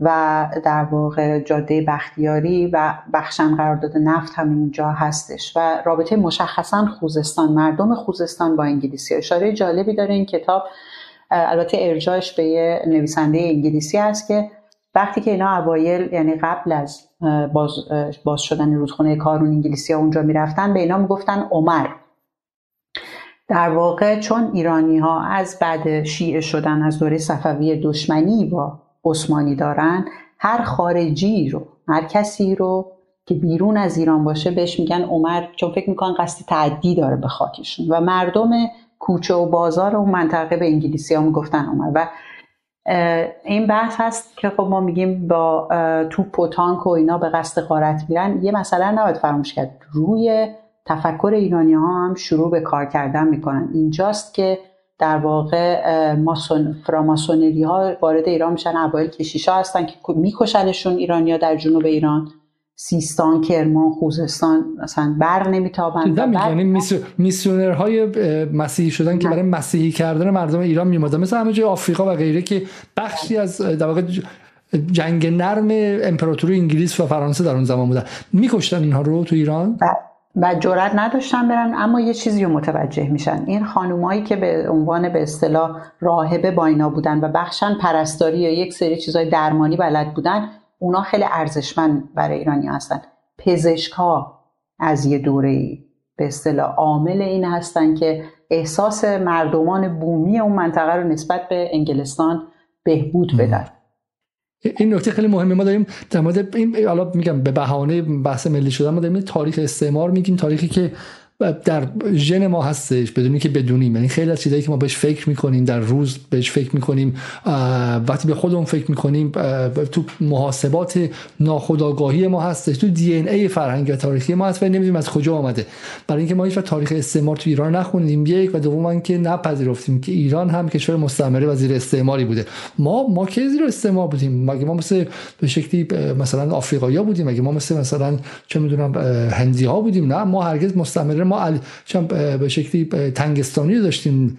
و در واقع جاده بختیاری و بخشن قرارداد نفت هم اینجا هستش و رابطه مشخصا خوزستان مردم خوزستان با انگلیسی. اشاره جالبی داره این کتاب البته ارجاش به یه نویسنده انگلیسی هست که وقتی که اینا اوایل یعنی قبل از باز, باز شدن رودخونه کارون انگلیسی ها اونجا می‌رفتن به اینا می‌گفتن عمر. در واقع چون ایرانی ها از بعد شیعه شدن از دوره صفوی دشمنی با عثمانی دارن هر خارجی رو هر کسی رو که بیرون از ایران باشه بهش میگن عمر چون فکر می‌کنن قصد تعدی داره به خاکشون. و مردم کوچه و بازار اون منطقه به انگلیسی ها می‌گفتن عمر. و این بحث هست که خب ما میگیم با توپ و تانک و اینا به قصد غارت میرن. یه مسئله نباید فراموش کرد. روی تفکر ایرانی ها هم شروع به کار کردن می‌کنن. اینجاست که در واقع ماسون فراماسونری ها وارد ایران میشن. اوایل کشیشا هستن که میکشنشون ایرانیا در جنوب ایران. سیستان کرمان خوزستان مثلا بر نمیتابند یعنی میسیونرهای مسیحی شدن که برای مسیحی کردن مردم ایران میمادن مثل همه جای آفریقا و غیره که بخشی از در واقع جنگ نرم امپراتوری انگلیس و فرانسه در اون زمان بودن. میکشتن اینها رو تو ایران؟ و جرات نداشتن برن اما یه چیزی رو متوجه میشن. این خانومایی که به عنوان به اصطلاح راهبه با اینا بودن و بخشن پرستاری یا یک سری چیزای درمانی بلد بودن اونا خیلی ارزشمند برای ایرانی هستن. پزشک ها از یه دوره به اصطلاح عامل این هستن که احساس مردمان بومی اون منطقه رو نسبت به انگلستان بهبود بدن. این نکته خیلی مهمه. ما داریم در مورد این حالا میگم به بهانه بحث ملی شدن ما داریم تاریخ استعمار میگیم تاریخی که در ژن ما هستش بدونی که بدونیم. یعنی خیلی از چیزایی که ما بهش فکر می‌کنیم در روز بهش فکر می‌کنیم وقتی به خودمون فکر می‌کنیم تو محاسبات ناخودآگاهی ما هستش تو دی ان ای فرهنگ و تاریخی ما هست و نمی‌دونیم از کجا آمده. برای اینکه ما هیچ تاریخ استعمار تو ایران نخوندیم یک و دوم که نپذیرفتیم که ایران هم کشور مستعمره و زیر استعماری بوده. ما ما که زیر استعمار بودیم؟ مگه ما مثل به شکلی مثلا آفریقایی بودیم؟ مگه ما مثل مثلا چه می‌دونم هندی ها بودیم؟ نه ما هرگز مستعمره ما به شکلی تنگستانی داشتیم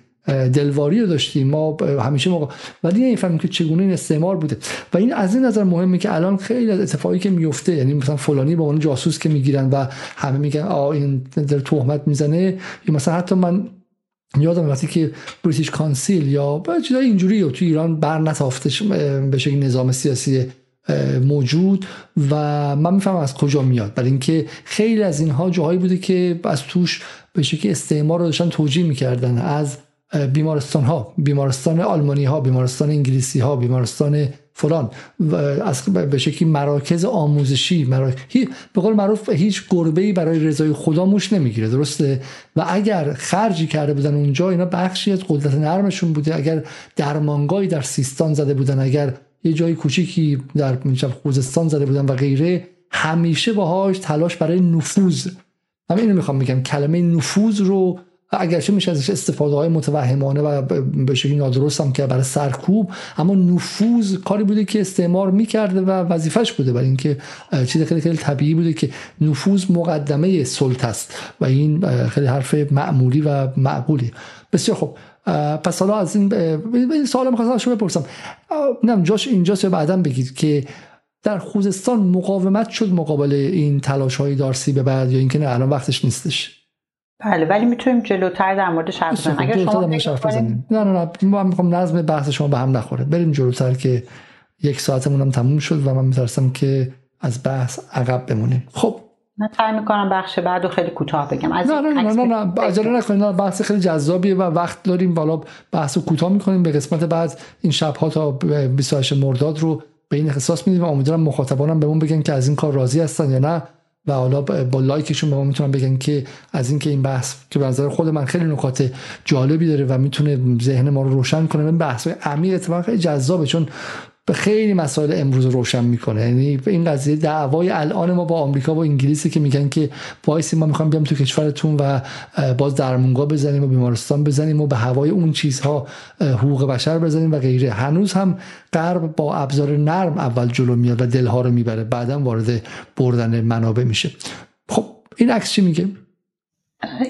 دلواری رو داشتیم. ما همیشه موقع ولی نمی‌فهمیم که چگونه این استعمار بوده. و این از این نظر مهمه که الان خیلی از اتفاقی که میفته یعنی مثلا فلانی با اون جاسوس که می‌گیرن و همه میگن آ این در تهمت می‌زنه. یا مثلا حتی من یادم وقتی که بریتیش کانسیل یا چیزای اینجوری تو ایران بر نتافتش به شکل نظام سیاسی موجود و من می‌فهمم از کجا میاد. برای اینکه خیلی از اینها جاهایی بوده که از توش به شکلی استعمار رو داشتن توجیه می‌کردن. از بیمارستان ها بیمارستان آلمانی ها بیمارستان انگلیسی ها بیمارستان فلان از به شکلی مراکز آموزشی به قول معروف هیچ گربه ای برای رضای خدا موش نمی‌گیره درسته؟ و اگر خرجی کرده بودن اونجا اینا بخشی از قدرت نرمشون بوده. اگر درمانگاهی در سیستان زده بودن اگر یه جای کوچیکی در خوزستان زده بودن و غیره همیشه باهاش تلاش برای نفوذ. من اینو می‌خوام بگم کلمه نفوذ رو اگرچه میشه ازش استفاده های متوهمانه و به شکلی نادرست هم که برای سرکوب اما نفوذ کاری بوده که استعمار می‌کرده و وظیفش بوده برای اینکه چیز خیلی خیلی طبیعی بوده که نفوذ مقدمه سلطه است. و این خیلی حرف معمولی و معقولی. بسیار خوب. پس حالا از این این سوال می‌خواستم شما بپرسم. نم جاش اینجاست یا بعدا بگید که در خوزستان مقاومت شد مقابل این تلاش های دارسی به بعد یا اینکه نه الان وقتش نیستش؟ بله ولی می‌تونیم جلوتر در مورد حرف بزنیم. اگر شما نه نه نه من می‌خوام نظم بحث شما به هم نخوره. بریم جلوتر که یک ساعتمون هم تموم شد و من میترسم که از بحث عقب بمونیم. خب من سعی می‌کنم بخش بعد خیلی کوتاه بگم. از نه نه نه نه نه عجله نکنید. بحث خیلی جذابیه و وقت داریم. بالا بحث کوتاه می‌کنیم. به قسمت بعد این شب ها تا 28 مرداد رو به این اختصاص میدیم. و امیدوارم مخاطبانم بهمون بگن که از این کار راضی هستن یا نه. و حالا با لایکشون به ما می‌تونن بگن که از اینکه این بحث که به نظر خود من خیلی نکات جالبی داره و می‌تونه ذهن ما رو روشن کنه. این بحث عمیق اتفاقا خیلی جذابه. چون به خیلی مسائل امروز روشن می‌کنه. یعنی این قضیه دعوای الان ما با آمریکا و انگلیسی که میگن که وایسی ما می‌خوام بیام تو کشورتون و باز درمونگاه بزنیم و بیمارستان بزنیم و به هوای اون چیزها حقوق بشر بزنیم و غیره. هنوز هم غرب با ابزار نرم اول جلو میاد و دلها رو می‌بره. بعدا وارد بردن منابع میشه. خب این عکس چی میگه؟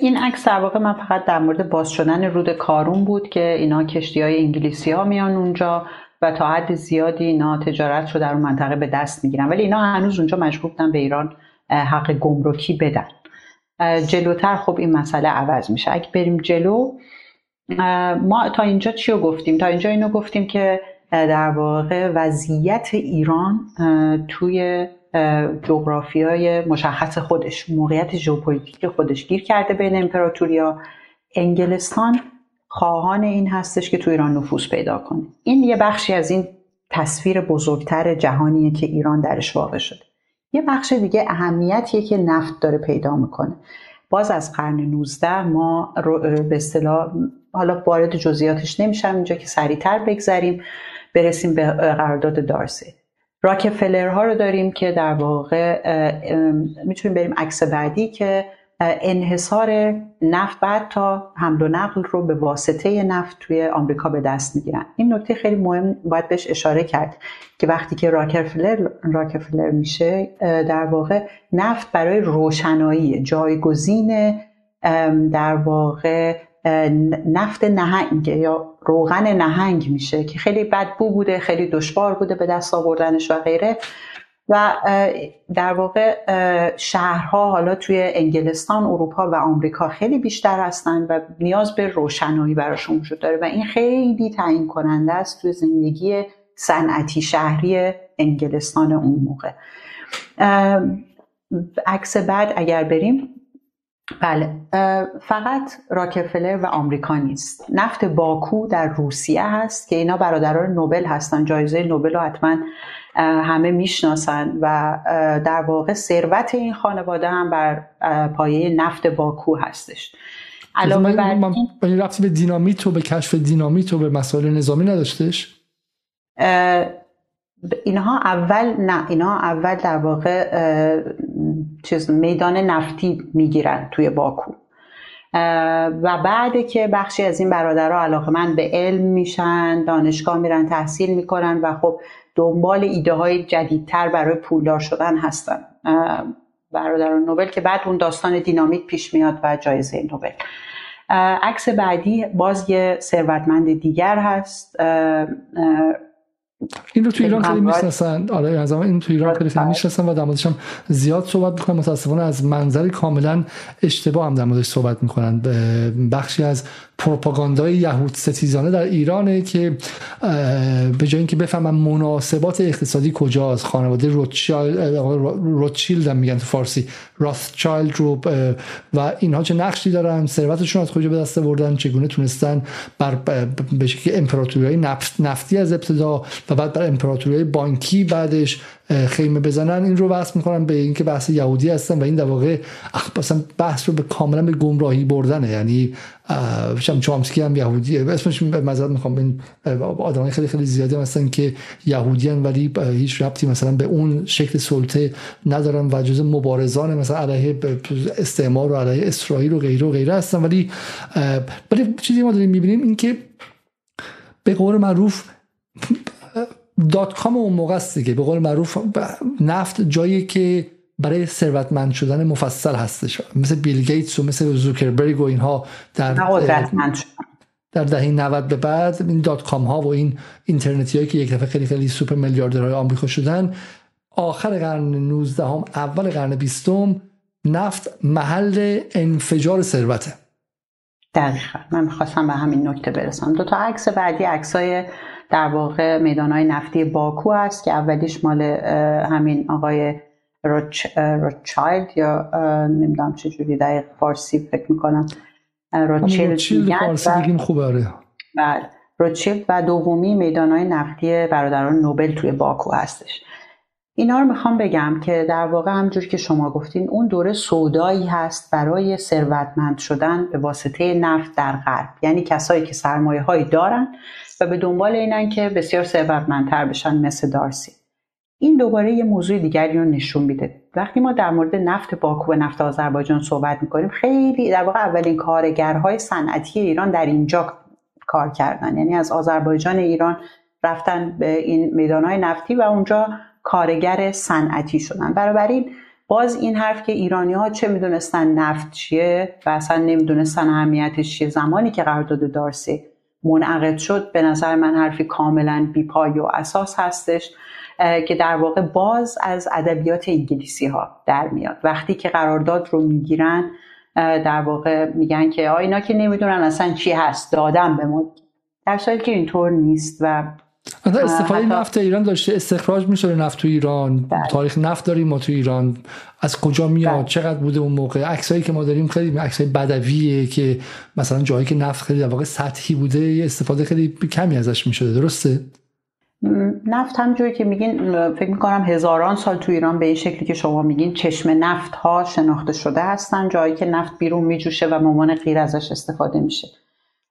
این عکس در واقع من فقط در مورد باز شدن رود کارون بود که اینا کشتی های انگلیسی ها میان اونجا. و تا حد زیادی اینا تجارت رو در اون منطقه به دست می‌گیرن. ولی اینا هنوز اونجا مجبور بودن به ایران حق گمرکی بدن. جلوتر خب این مسئله عوض میشه. اگه بریم جلو ما تا اینجا چی رو گفتیم؟ تا اینجا اینو گفتیم که در واقع وضعیت ایران توی جغرافی های مشخص خودش موقعیت ژئوپلیتیک خودش گیر کرده بین امپراتوریا. انگلستان خواهان این هستش که تو ایران نفوذ پیدا کنه. این یه بخشی از این تصویر بزرگتر جهانیه که ایران درش واقع شده. یه بخش دیگه اهمیتیه که نفت داره پیدا می‌کنه. باز از قرن 19 ما به اصطلاح حالا وارد جزئیاتش نمیشم اینجا که سریعتر بگذریم. برسیم به قرارداد دارسی. راکفلرها رو داریم که در واقع می‌تونیم بریم عکس بعدی که انحصار نفت بعد تا حمل و نقل رو به واسطه نفت توی آمریکا به دست می‌گیرن. این نکته خیلی مهم باید بهش اشاره کرد که وقتی که راکفلر راکفلر میشه در واقع نفت برای روشنایی جایگزین در واقع نفت نهنگ یا روغن نهنگ میشه که خیلی بدبو بوده خیلی دشوار بوده به دست آوردنش و غیره. و در واقع شهرها حالا توی انگلستان اروپا و آمریکا خیلی بیشتر هستن و نیاز به روشنایی براشون وجود داره و این خیلی تعیین کننده است توی زندگی صنعتی شهری انگلستان اون موقع. عکس بعد اگر بریم بله فقط راکفلر و آمریکا نیست. نفت باکو در روسیه هست که اینا برادران نوبل هستن. جایزه نوبل رو حتما همه می‌شناسن و در واقع ثروت این خانواده هم بر پایه نفت باکو هستش. علاوه بر این رفتی به دینامیت و به کشف دینامیت و به مسائل نظامی نداشتش؟ اینها اول نه اینها اول در واقع چیز میدان نفتی می‌گیرن توی باکو. و بعد که بخشی از این برادرها علاقه من به علم میشن دانشگاه میرن تحصیل می‌کنن و خب دنبال ایده های جدیدتر برای پولدار شدن هستن. برادران نوبل که بعد اون داستان دینامیت پیش میاد و جایزه نوبل. عکس بعدی باز یه ثروتمند دیگر هست. این رو تو ایران خیلی می‌شناسن. آره از این تو ایران خیلی خیلی می‌شناسن و در موردش هم زیاد صحبت می‌کنن. متاسفانه از منظر کاملا اشتباه هم در موردش صحبت می‌کنن. بخشی از پروپاگاندای یهود ستیزانه در ایرانه که به جای اینکه بفهمن مناسبات اقتصادی کجاست خانواده روتشیلد هم میگن تو فارسی راثچایلد رو و اینها چه نقشی دارن ثروتشون از کجا به دست آوردن چگونه تونستن بر به شکل امپراتوری نفتی از ابتدا و بعد بر امپراتوری بانکی بعدش خیمه بزنن. این رو وصل می‌کنن به اینکه بحث یهودی هستن و این در واقع مثلا بحث رو به کاملا به گمراهی بردنه. یعنی شم چامسکی هم یهودیه اسمش مزد می‌خوام این آدمای خیلی خیلی زیادی هستن که یهودیان ولی هیچ ربطی مثلا به اون شکل سلطه ندارن و جز مبارزان مثلا علیه استعمار و علیه اسرائیل و غیره و غیره هستن. ولی ولی چیزی ما داریم می‌بینیم این که به قول معروف dot com اون موقع است دیگه. به قول معروف نفت جایی که برای ثروتمند شدن مفصل هستش. مثل بیل گیتس و مثل زوکربرگ و اینها در در دهه 90 به بعد این dot com ها و این اینترنتی هایی که یک دفعه خیلی خیلی سوپر میلیاردرهای آمریکا شدن آخر قرن 19 هم اول قرن 20 نفت محل انفجار ثروته. دقیقا. من می‌خواستم به همین نکته برسم. دو تا عکس بعدی عکسای در واقع میدان های نفتی باکو هست که اولیش مال همین آقای روچ، روچایلد یا نمی‌دونم چجوری دقیق فارسی فکر می‌کنم. روچیلد فارسی خوبه آره. بله. روچیلد و دومی میدان های نفتی برادران نوبل توی باکو هستش. اینا رو می‌خوام بگم که در واقع همجور که شما گفتین اون دوره سودایی هست برای ثروتمند شدن به واسطه نفت در غرب. یعنی کسایی که سرمایه هایی دارن و به دنبال اینن که بسیار ثروتمندتر بشن مثل دارسی. این دوباره یه موضوع دیگری رو نشون میده. وقتی ما در مورد نفت باکو و نفت آذربایجان صحبت می‌کنیم خیلی در واقع اولین کارگرهای صنعتی ایران در اینجا کار کردن. یعنی از آذربایجان ایران رفتن به این میدانهای نفتی و اونجا کارگر صنعتی شدن. بنابراین باز این حرف که ایرانی ها چه می‌دونستن نفت چیه و اصلا نمی‌دونستن اهمیتش چیه زمانی که قرارداد دارسی منعقد شد. به نظر من حرفی کاملا بیپای و اساس هستش که در واقع باز از ادبیات انگلیسی ها در میاد. وقتی که قرارداد رو می‌گیرن در واقع میگن که آ اینا که نمی‌دونن اصلا چی هست. دادم به ما. در که اینطور نیست و استفاده نفت ایران داشته استخراج میشه نفت تو ایران. بله. تاریخ نفت داریم ما تو ایران. از کجا میاد؟ بله. چقدر بوده اون موقع؟ عکسایی که ما داریم خیلی عکسای بدویه که مثلا جایی که نفت خیلی در واقع سطحی بوده استفاده خیلی کمی ازش می‌شده. درسته؟ نفت همجوری که میگین فکر می‌کنم هزاران سال تو ایران به این شکلی که شما میگین چشم نفت ها شناخته شده هستن. جایی که نفت بیرون میجوشه و مامان غیر ازش استفاده میشه.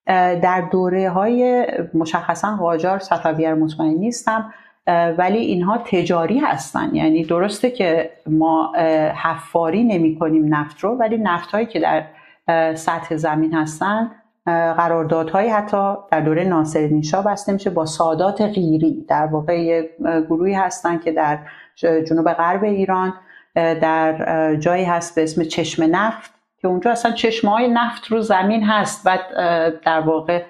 در دوره های مشخصا قاجار صفوی مطمئن نیستم ولی اینها تجاری هستن. یعنی درسته که ما حفاری نمی کنیم نفت رو ولی نفت هایی که در سطح زمین هستن قراردادهایی حتی در دوره ناصر نیشا بسته میشه با سادات غیری. در واقع گروهی هستن که در جنوب غرب ایران در جایی هست به اسم چشم نفت که اونجا اصلا چشمه های نفت رو زمین هست. و در واقع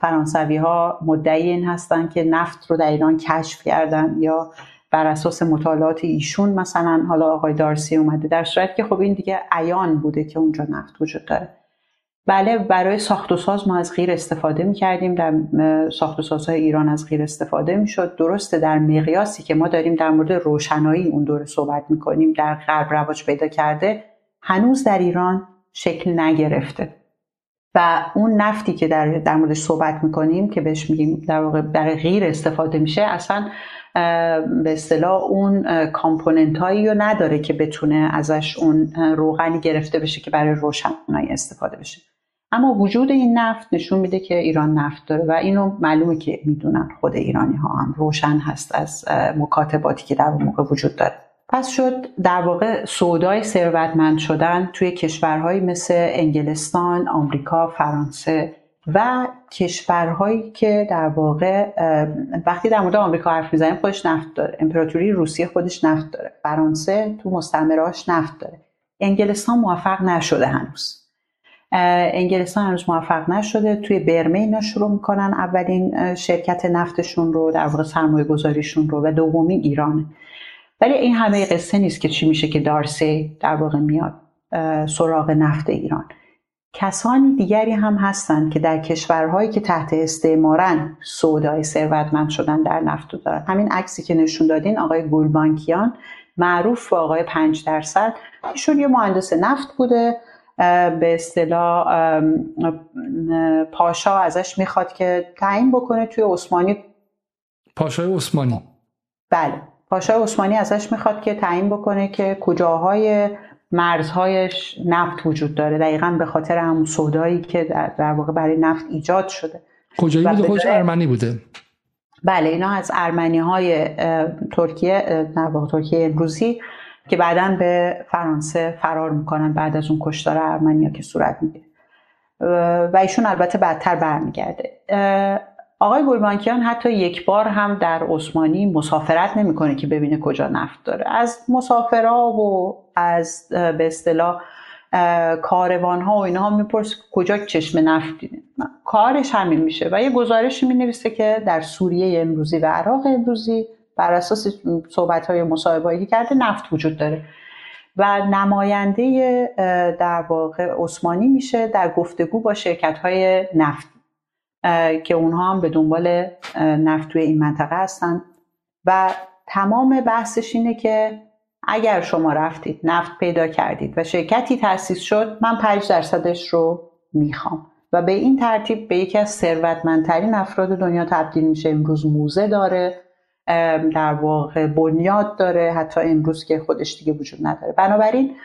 فرانسوی ها مدعی این هستن که نفت رو در ایران کشف کردن یا بر اساس مطالعات ایشون مثلا. حالا آقای دارسی اومده در صورت که خب این دیگه عیان بوده که اونجا نفت وجود داره. بله برای ساخت و ساز ما از غیر استفاده می کردیم در ساخت و سازهای ایران از غیر استفاده می شد درسته در مقیاسی که ما داریم در مورد روشنایی اون دوره صحبت می کنیم در غرب رواج پیدا کرده. هنوز در ایران شکل نگرفته. و اون نفتی که در, در موردش صحبت می‌کنیم که بهش میگیم در واقع برای غیر استفاده میشه اصلا به اصطلاح اون کامپوننت هایی رو نداره که بتونه ازش اون روغنی گرفته بشه که برای روشنایی استفاده بشه. اما وجود این نفت نشون میده که ایران نفت داره و اینو معلومه که می‌دونن خود ایرانی ها هم روشن هست از مکاتباتی که در اون موقع وجود داره. پس شد در واقع سودای ثروتمند شدن توی کشورهایی مثل انگلستان، آمریکا، فرانسه و کشورهایی که در واقع وقتی در مورد آمریکا حرف می‌زنیم خودش نفت داره. امپراتوری روسیه خودش نفت داره. فرانسه تو مستعمرهاش نفت داره. انگلستان موفق نشده هنوز. انگلستان هنوز موفق نشده. توی برمه اینا شروع می‌کنن اولین شرکت نفتشون رو در واقع سرمایه گذاریشون رو و دومی ایرانه. ولی این همه قصه نیست که چی میشه که دارسی در واقع میاد سراغ نفت ایران. کسانی دیگری هم هستند که در کشورهایی که تحت استعمارن سودای ثروتمند شدن در نفت دارن. همین عکسی که نشون دادین آقای گلبانکیان معروف با آقای پنج درصد. ایشون یه مهندس نفت بوده به اصطلاح پاشا ازش می‌خواد که تعیین بکنه توی عثمانی. پاشای عثمانی. بله. پاشای عثمانی ازش می‌خواد که تعیین بکنه که کجاهای مرزهایش نفت وجود داره. دقیقا به خاطر همون سودایی که در واقع برای نفت ایجاد شده. کجایی بوده؟ خودش ارمنی بوده. بله اینا از ارمنی های ترکیه در ترکیه امروزی که بعدا به فرانسه فرار می‌کنن بعد از اون کشتار ارمنیا که صورت می‌گیره. و ایشون البته بعدتر برمیگرده. آقای گلبانکیان حتی یک بار هم در عثمانی مسافرت نمی‌کنه که ببینه کجا نفت داره. از مسافرها و از به اصطلاح کاروان ها و اینها می‌پرسه کجا چشم نفت دیده کارش همین میشه و یه گزارشی می نویسه که در سوریه امروزی و عراق امروزی بر اساس صحبت های مصاحبه کرده نفت وجود داره. و نماینده در واقع عثمانی میشه در گفتگو با شرکت های نفت که اونها هم به دنبال نفت توی این منطقه هستن. و تمام بحثش اینه که اگر شما رفتید نفت پیدا کردید و شرکتی تأسیس شد من 5 درصدش رو می‌خوام. و به این ترتیب به یکی از ثروتمندترین افراد دنیا تبدیل میشه. امروز موزه داره در واقع بنیاد داره حتی امروز که خودش دیگه وجود نداره. بنابراین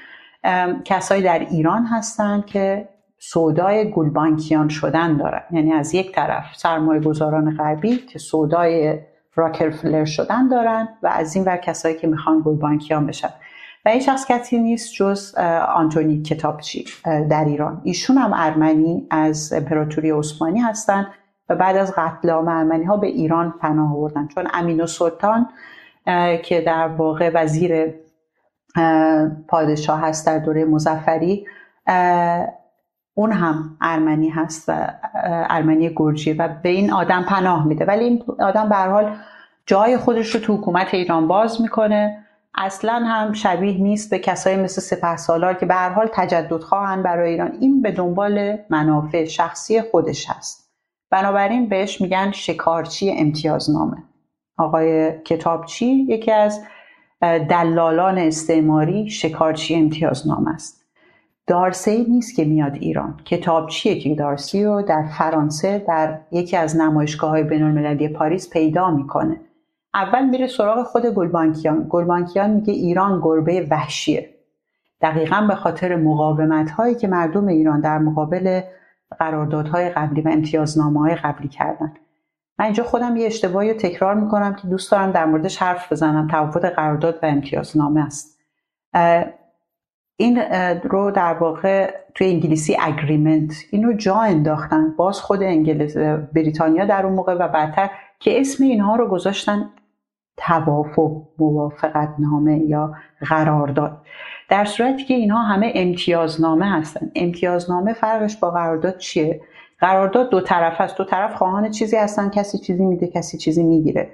کسایی در ایران هستن که سودای گلبانکیان شدن دارن یعنی از یک طرف سرمایه گذاران غربی که سودای راکرفلر شدن دارن و از این ور کسایی که می‌خوان گلبانکیان بشن. و این شخص کسی نیست جز آنتونی کتابچی در ایران. ایشون هم ارمنی از امپراتوری عثمانی هستند و بعد از قتل عام ارمنی ها به ایران پناه آوردن. چون امین و سلطان که در واقع وزیر پادشاه هست در دوره مزفری اون هم ارمنی هست و ارمنی گرجیه و به این آدم پناه میده. ولی این آدم به حال جای خودش رو تو حکومت ایران باز می‌کنه. اصلا هم شبیه نیست به کسایی مثل سپه سالار که به هر حال تجدد خواهن برای ایران. این به دنبال منافع شخصی خودش هست. بنابراین بهش میگن شکارچی امتیازنامه. آقای کتابچی یکی از دلالان استعماری شکارچی امتیازنامه است. دارسی نیست که میاد ایران. کتابچیه که دارسی رو در فرانسه در یکی از نمایشگاه های بین المللی پاریس پیدا می‌کنه؟ اول میره سراغ خود گلبانکیان. گلبانکیان میگه ایران گربه وحشیه. دقیقا به خاطر مقاومت هایی که مردم ایران در مقابل قراردادهای قبلی و امتیازنامه های قبلی کردن. من اینجا خودم یه اشتباهی رو تکرار می‌کنم که دوست دارم در موردش حرف بزنم. تفاوت قرارداد و امتیازنامه است. این رو در واقع توی انگلیسی اگریمنت اینو جا انداختن. باز خود انگلیس بریتانیا در اون موقع و بعدتر که اسم اینها رو گذاشتن توافق موافقت نامه یا قرارداد. در صورتی که اینها همه امتیازنامه هستن. امتیازنامه فرقش با قرارداد چیه؟ قرارداد دو طرف است. دو طرف خواهان چیزی هستن. کسی چیزی میده کسی چیزی می‌گیره.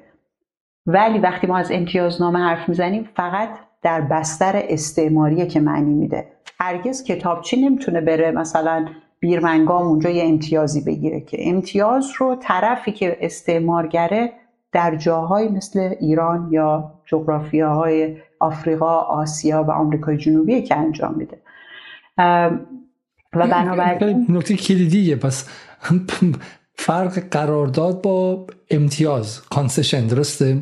ولی وقتی ما از امتیازنامه حرف می‌زنیم فقط در بستر استعماریه که معنی میده. هرگز کتابچی نمی‌تونه بره مثلا بیرمنگام اونجا یه امتیازی بگیره که امتیاز رو طرفی که استعمارگره در جاهای مثل ایران یا جغرافیاهای آفریقا، آسیا و آمریکای جنوبی که انجام میده. و بنابراین نکته کلیدیه. پس فرق قرارداد با امتیاز کانسشن درسته؟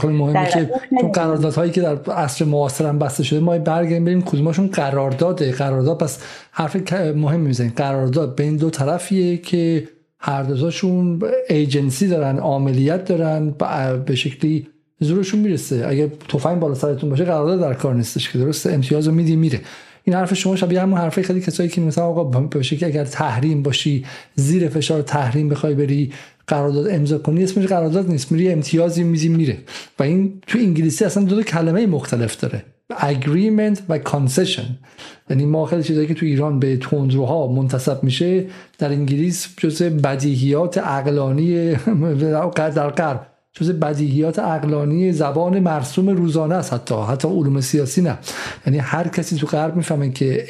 خیلی مهمه که چون قراردادهایی که در عصر معاصر هم بسته شده ما برگردیم بریم کدومشون قرارداده قرارداد پس حرف مهم می‌زنیم قرارداد بین دو طرفیه که هر دوتاشون ایجنسی دارن عاملیت دارن به شکلی زورشون می‌رسه. اگه تفنگ بالا سرتون باشه قرارداد در کار نیستش که درسته؟ امتیاز رو میدی میره. این حرف شما شبیه همون حرفه خیلی کسایی که مثلا آقا باشه که اگر تحریم باشی زیر فشار تحریم بخوای بری قرارداد امضا کنی اسمش قرارداد نیست. میری امتیازی میزی میره. و این تو انگلیسی اصلا دو, دو کلمه مختلف داره. Agreement و concession. یعنی ما خیلی چیزایی که تو ایران به تندروها منتصب میشه در انگلیس جز بدیهیات عقلانی [laughs] در غرب جز بدیهیات عقلانی زبان مرسوم روزانه است حتی. حتی علوم سیاسی نه. یعنی هر کسی تو غرب می‌فهمه که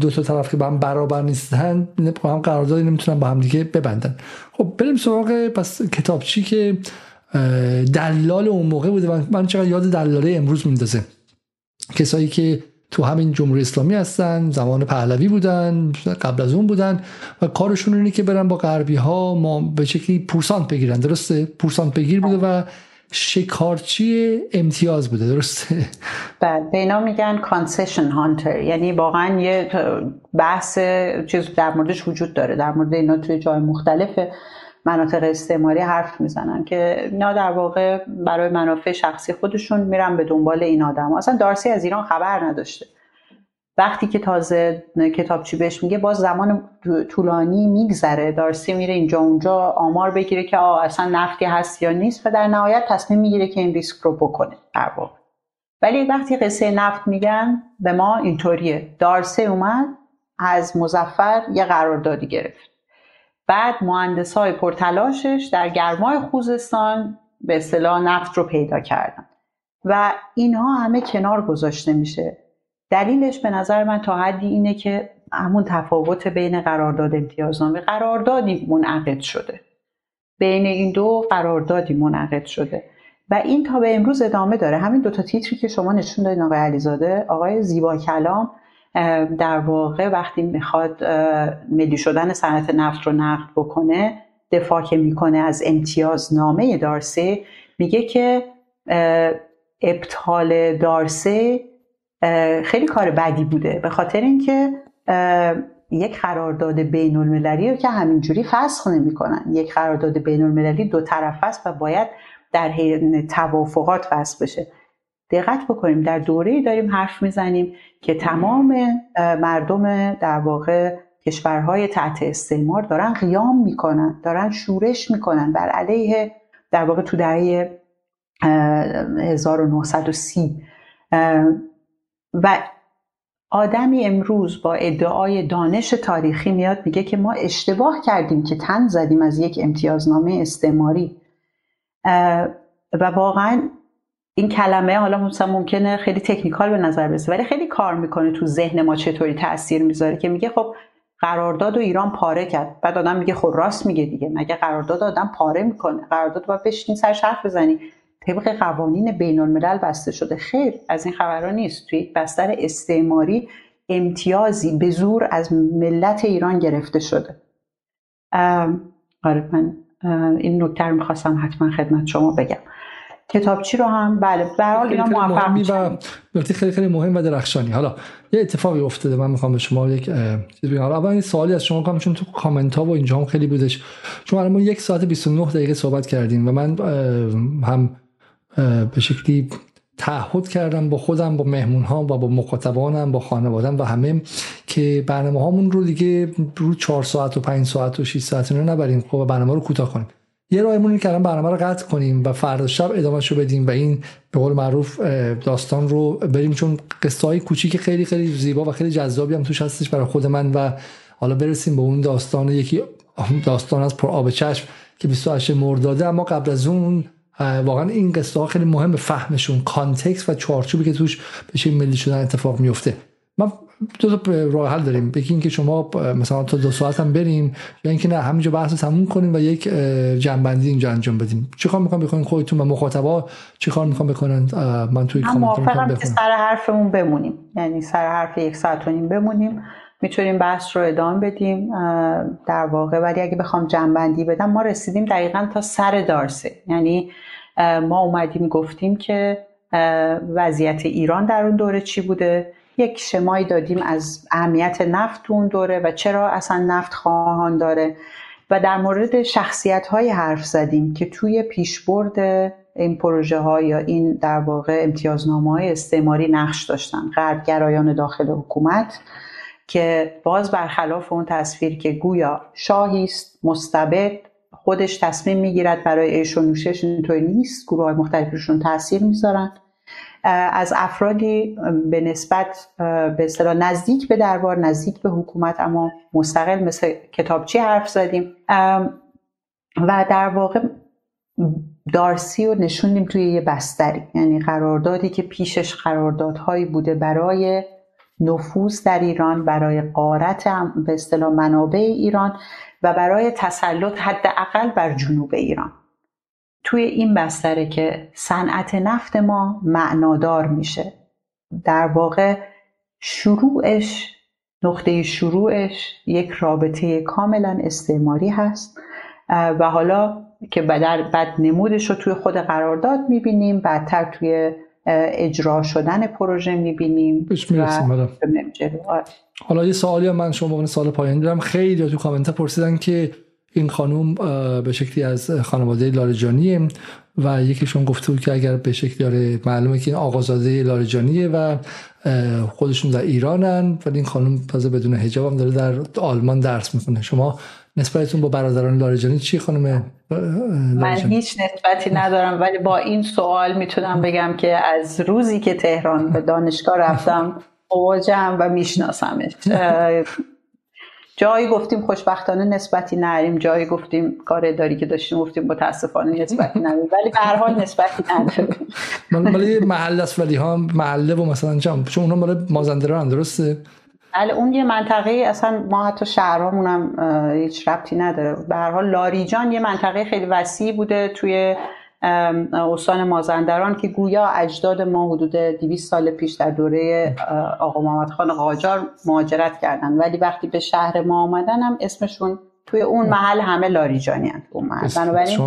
دو تا طرف که با هم برابر نیستن با هم قراردادی نمی‌تونن با هم دیگه ببندن. خب بریم سراغ پس کتابچی که دلال اون موقع بوده. من چقدر یاد دلاله امروز میندازه. کسایی که تو همین جمهوری اسلامی هستن زمان پهلوی بودن قبل از اون بودن و کارشون اینه که برن با غربی ها ما به شکلی پورسانت بگیرن. درسته؟ پورسانت بگیر بوده و شکارچی امتیاز بوده درسته؟ بله به اینا میگن کانسشن هانتر یعنی واقعا یه بحث چیز در موردش وجود داره. در مورد اینا توی جای مختلف مناطق استعماری حرف می‌زنن که اینا در واقع برای منافع شخصی خودشون میرن به دنبال این آدم اصلا دارسی از ایران خبر نداشته. وقتی که تازه کتابچی بهش میگه باز زمان طولانی میگذره. دارسی میره اینجا اونجا آمار بگیره که آه اصلا نفتی هست یا نیست و در نهایت تصمیم می‌گیره که این ریسک رو بکنه در واقع. ولی وقتی قصه نفت میگن به ما اینطوریه. دارسی اومد از مزفر یه قراردادی گرفت. بعد مهندس های پرتلاشش در گرمای خوزستان به اصطلاح نفت رو پیدا کردن. و اینها همه کنار گذاشته میشه. دلیلش به نظر من تا حدی اینه که همون تفاوت بین قرارداد امتیازنامه قراردادی منعقد شده. بین این دو قراردادی منعقد شده. و این تا به امروز ادامه داره. همین دوتا تیتری که شما نشون دادین آقای علیزاده آقای زیبا کلام در واقع وقتی می‌خواد ملی شدن صنعت نفت رو نقد بکنه دفاع که می‌کنه از امتیاز نامه دارسه میگه که ابطال دارسه خیلی کار بدی بوده. به خاطر اینکه یک قرارداد بین المللی رو که همینجوری فسخ نمی‌کنن. یک قرارداد بین المللی دو طرف است و باید در توافقات فسخ بشه. دقت بکنیم در دوره داریم حرف می‌زنیم که تمام مردم در واقع کشورهای تحت استعمار دارن قیام می‌کنن دارن شورش می‌کنن. بر علیه در واقع تو دهه 1930 و آدمی امروز با ادعای دانش تاریخی میاد میگه که ما اشتباه کردیم که تن زدیم از یک امتیازنامه استعماری. و واقعا این کلمه حالا مثلا ممکنه خیلی تکنیکال به نظر برسه ولی خیلی کار می‌کنه تو ذهن ما چطوری تاثیر می‌ذاره که میگه خب قرارداد و ایران پاره کرد. بعد آدم میگه خب راست میگه دیگه مگه قرارداد آدم پاره می‌کنه؟ قرارداد باید بشینی سر حرف بزنی طبق قوانین بین الملل بسته شده. خیر از این خبرها نیست. توی بستر استعماری امتیازی به زور از ملت ایران گرفته شده. آره من این نکته رو می‌خواستم حتما خدمت شما بگم. کتابچی رو هم بله برحال اینا موفق و خیلی خیلی مهم و درخشانی. حالا یه اتفاقی افتاده من می‌خوام به شما یک چیز بگم. اول این سوالی از شما کنم چون تو کامنت ها و اینجا هم خیلی بودش. چون الان ما یک ساعت 29 دقیقه صحبت کردیم و من هم به شکلی تعهد کردم با خودم با مهمون ها و با مخاطبانم با خانوادم و همه که برنامه هامون رو دیگه رو 4 ساعت و 5 ساعت و 6 ساعت رو نبریم. خب برنامه رو کوتاه کنیم. یه راهمون که الان برنامه رو قطع کنیم و فردا شب ادامهش رو بدیم و این به قول معروف داستان رو بریم. چون قصه های کوچیک خیلی خیلی زیبا و خیلی جذابی هم توش هستش برای خود من و حالا برسیم به اون داستان یکی داستان از پر آب چشم که 28 مرداده. اما قبل از اون واقعا این قصه ها خیلی مهم فهمشون کانتکست و چارچوبی که توش بشه ملی شدن اتفاق میفته. ما دو تا راه حل داریم. یکی اینکه شما مثلا تا دو ساعت هم بریم یا اینکه نه همینجا بحث تموم کنیم و یک جنبندی اینجا انجام بدیم چه کار می‌خوام بکنین خودتون و مخاطبا؟ چه کار می‌خوام بکنن؟ من توی کامنت می‌خوام سر حرفمون بمونیم. یعنی سر حرف یک ساعت و نیم بمونیم. می‌تونیم بحث رو ادامه بدیم در واقع. ولی اگه بخوام جنبندی بدم ما رسیدیم دقیقا تا سر دارسه. یعنی ما اومدیم گفتیم که وضعیت ایران در اون دوره چی بوده؟ یک شمایی دادیم از اهمیت نفت تو اون دوره و چرا اصلا نفت خواهان داره؟ و در مورد شخصیت های حرف زدیم که توی پیشبرد این پروژه ها یا این در واقع امتیازنامه های استعماری نقش داشتن. غربگرایان داخل حکومت. که باز برخلاف اون تصویر که گویا شاهی است مستبد خودش تصمیم می‌گیرد برای عیش و نوشش اینطوری نیست گروه های مختلفشون تاثیر می‌ذارن. از افرادی به نسبت به اصطلاح نزدیک به دربار نزدیک به حکومت اما مستقل مثل کتابچی حرف زدیم؟ و در واقع دارسی رو نشوندیم توی یه بستری. یعنی قراردادی که پیشش قراردادهایی بوده برای نفوذ در ایران برای قارت به اصطلاح منابع ایران و برای تسلط حداقل بر جنوب ایران. توی این بستره که صنعت نفت ما معنادار میشه. در واقع شروعش نقطه شروعش یک رابطه کاملا استعماری هست. و حالا که بد نمودش رو توی خود قرارداد می‌بینیم بعدتر توی اجرا شدن پروژه می‌بینیم آره. حالا یه سوالی من شما سال پایانی دارم. خیلی تو کامنت پرسیدن که این خانوم به شکلی از خانواده لارجانیه و یکیشون گفته بود که اگر به شکلی داره معلومه که این آقازاده لارجانیه و خودشون در ایرانن ولی این خانم تازه بدون حجاب هم داره در آلمان درس می‌کنه شما نسبتتون با برادران لارجانی چی خانم من هیچ نسبتی ندارم ولی با این سوال می‌تونم بگم که از روزی که تهران به دانشگاه رفتم مواجهم و میشناسمش. جایی گفتیم خوشبختانه نسبتی نریم جایی گفتیم کار داری که داشتیم گفتیم متاسفانه نسبتی نریم ولی به هر حال نسبتی نداریم. ولی محل است ولی ها محله و مثلا چون اونها مال مازندران درسته؟ بله اون یه منطقه اصلا ما حتی شهرامون هم هیچ ربطی نداره. به هر حال لاریجان یه منطقه خیلی وسیع بوده توی استان مازندران که گویا اجداد ما حدود 200 سال پیش در دوره آقا محمد خان قاجار مهاجرت کردن. ولی وقتی به شهر ما آمدن هم اسمشون توی اون محل همه لاریجانی هست اون محل. بنابراین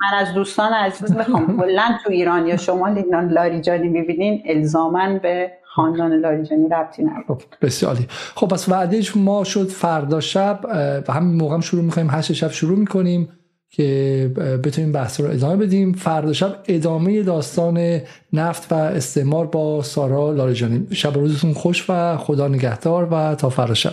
من از دوستان عزیز می‌خوام کلا تو ایران یا شمال ایران لاریجانی می‌بینین الزامن به خاندان لاریجانی ربطی نداره. خب، بسیاری خب پس وعده ما شد فردا شب و همین موقع هم شروع می‌کنیم هشت شب شروع می‌کنیم که بتونیم بحث رو ادامه بدیم. فردا شب ادامه داستان نفت و استعمار با سارا لاریجانی. شب روزتون خوش و خدا نگهدار و تا فردا شب.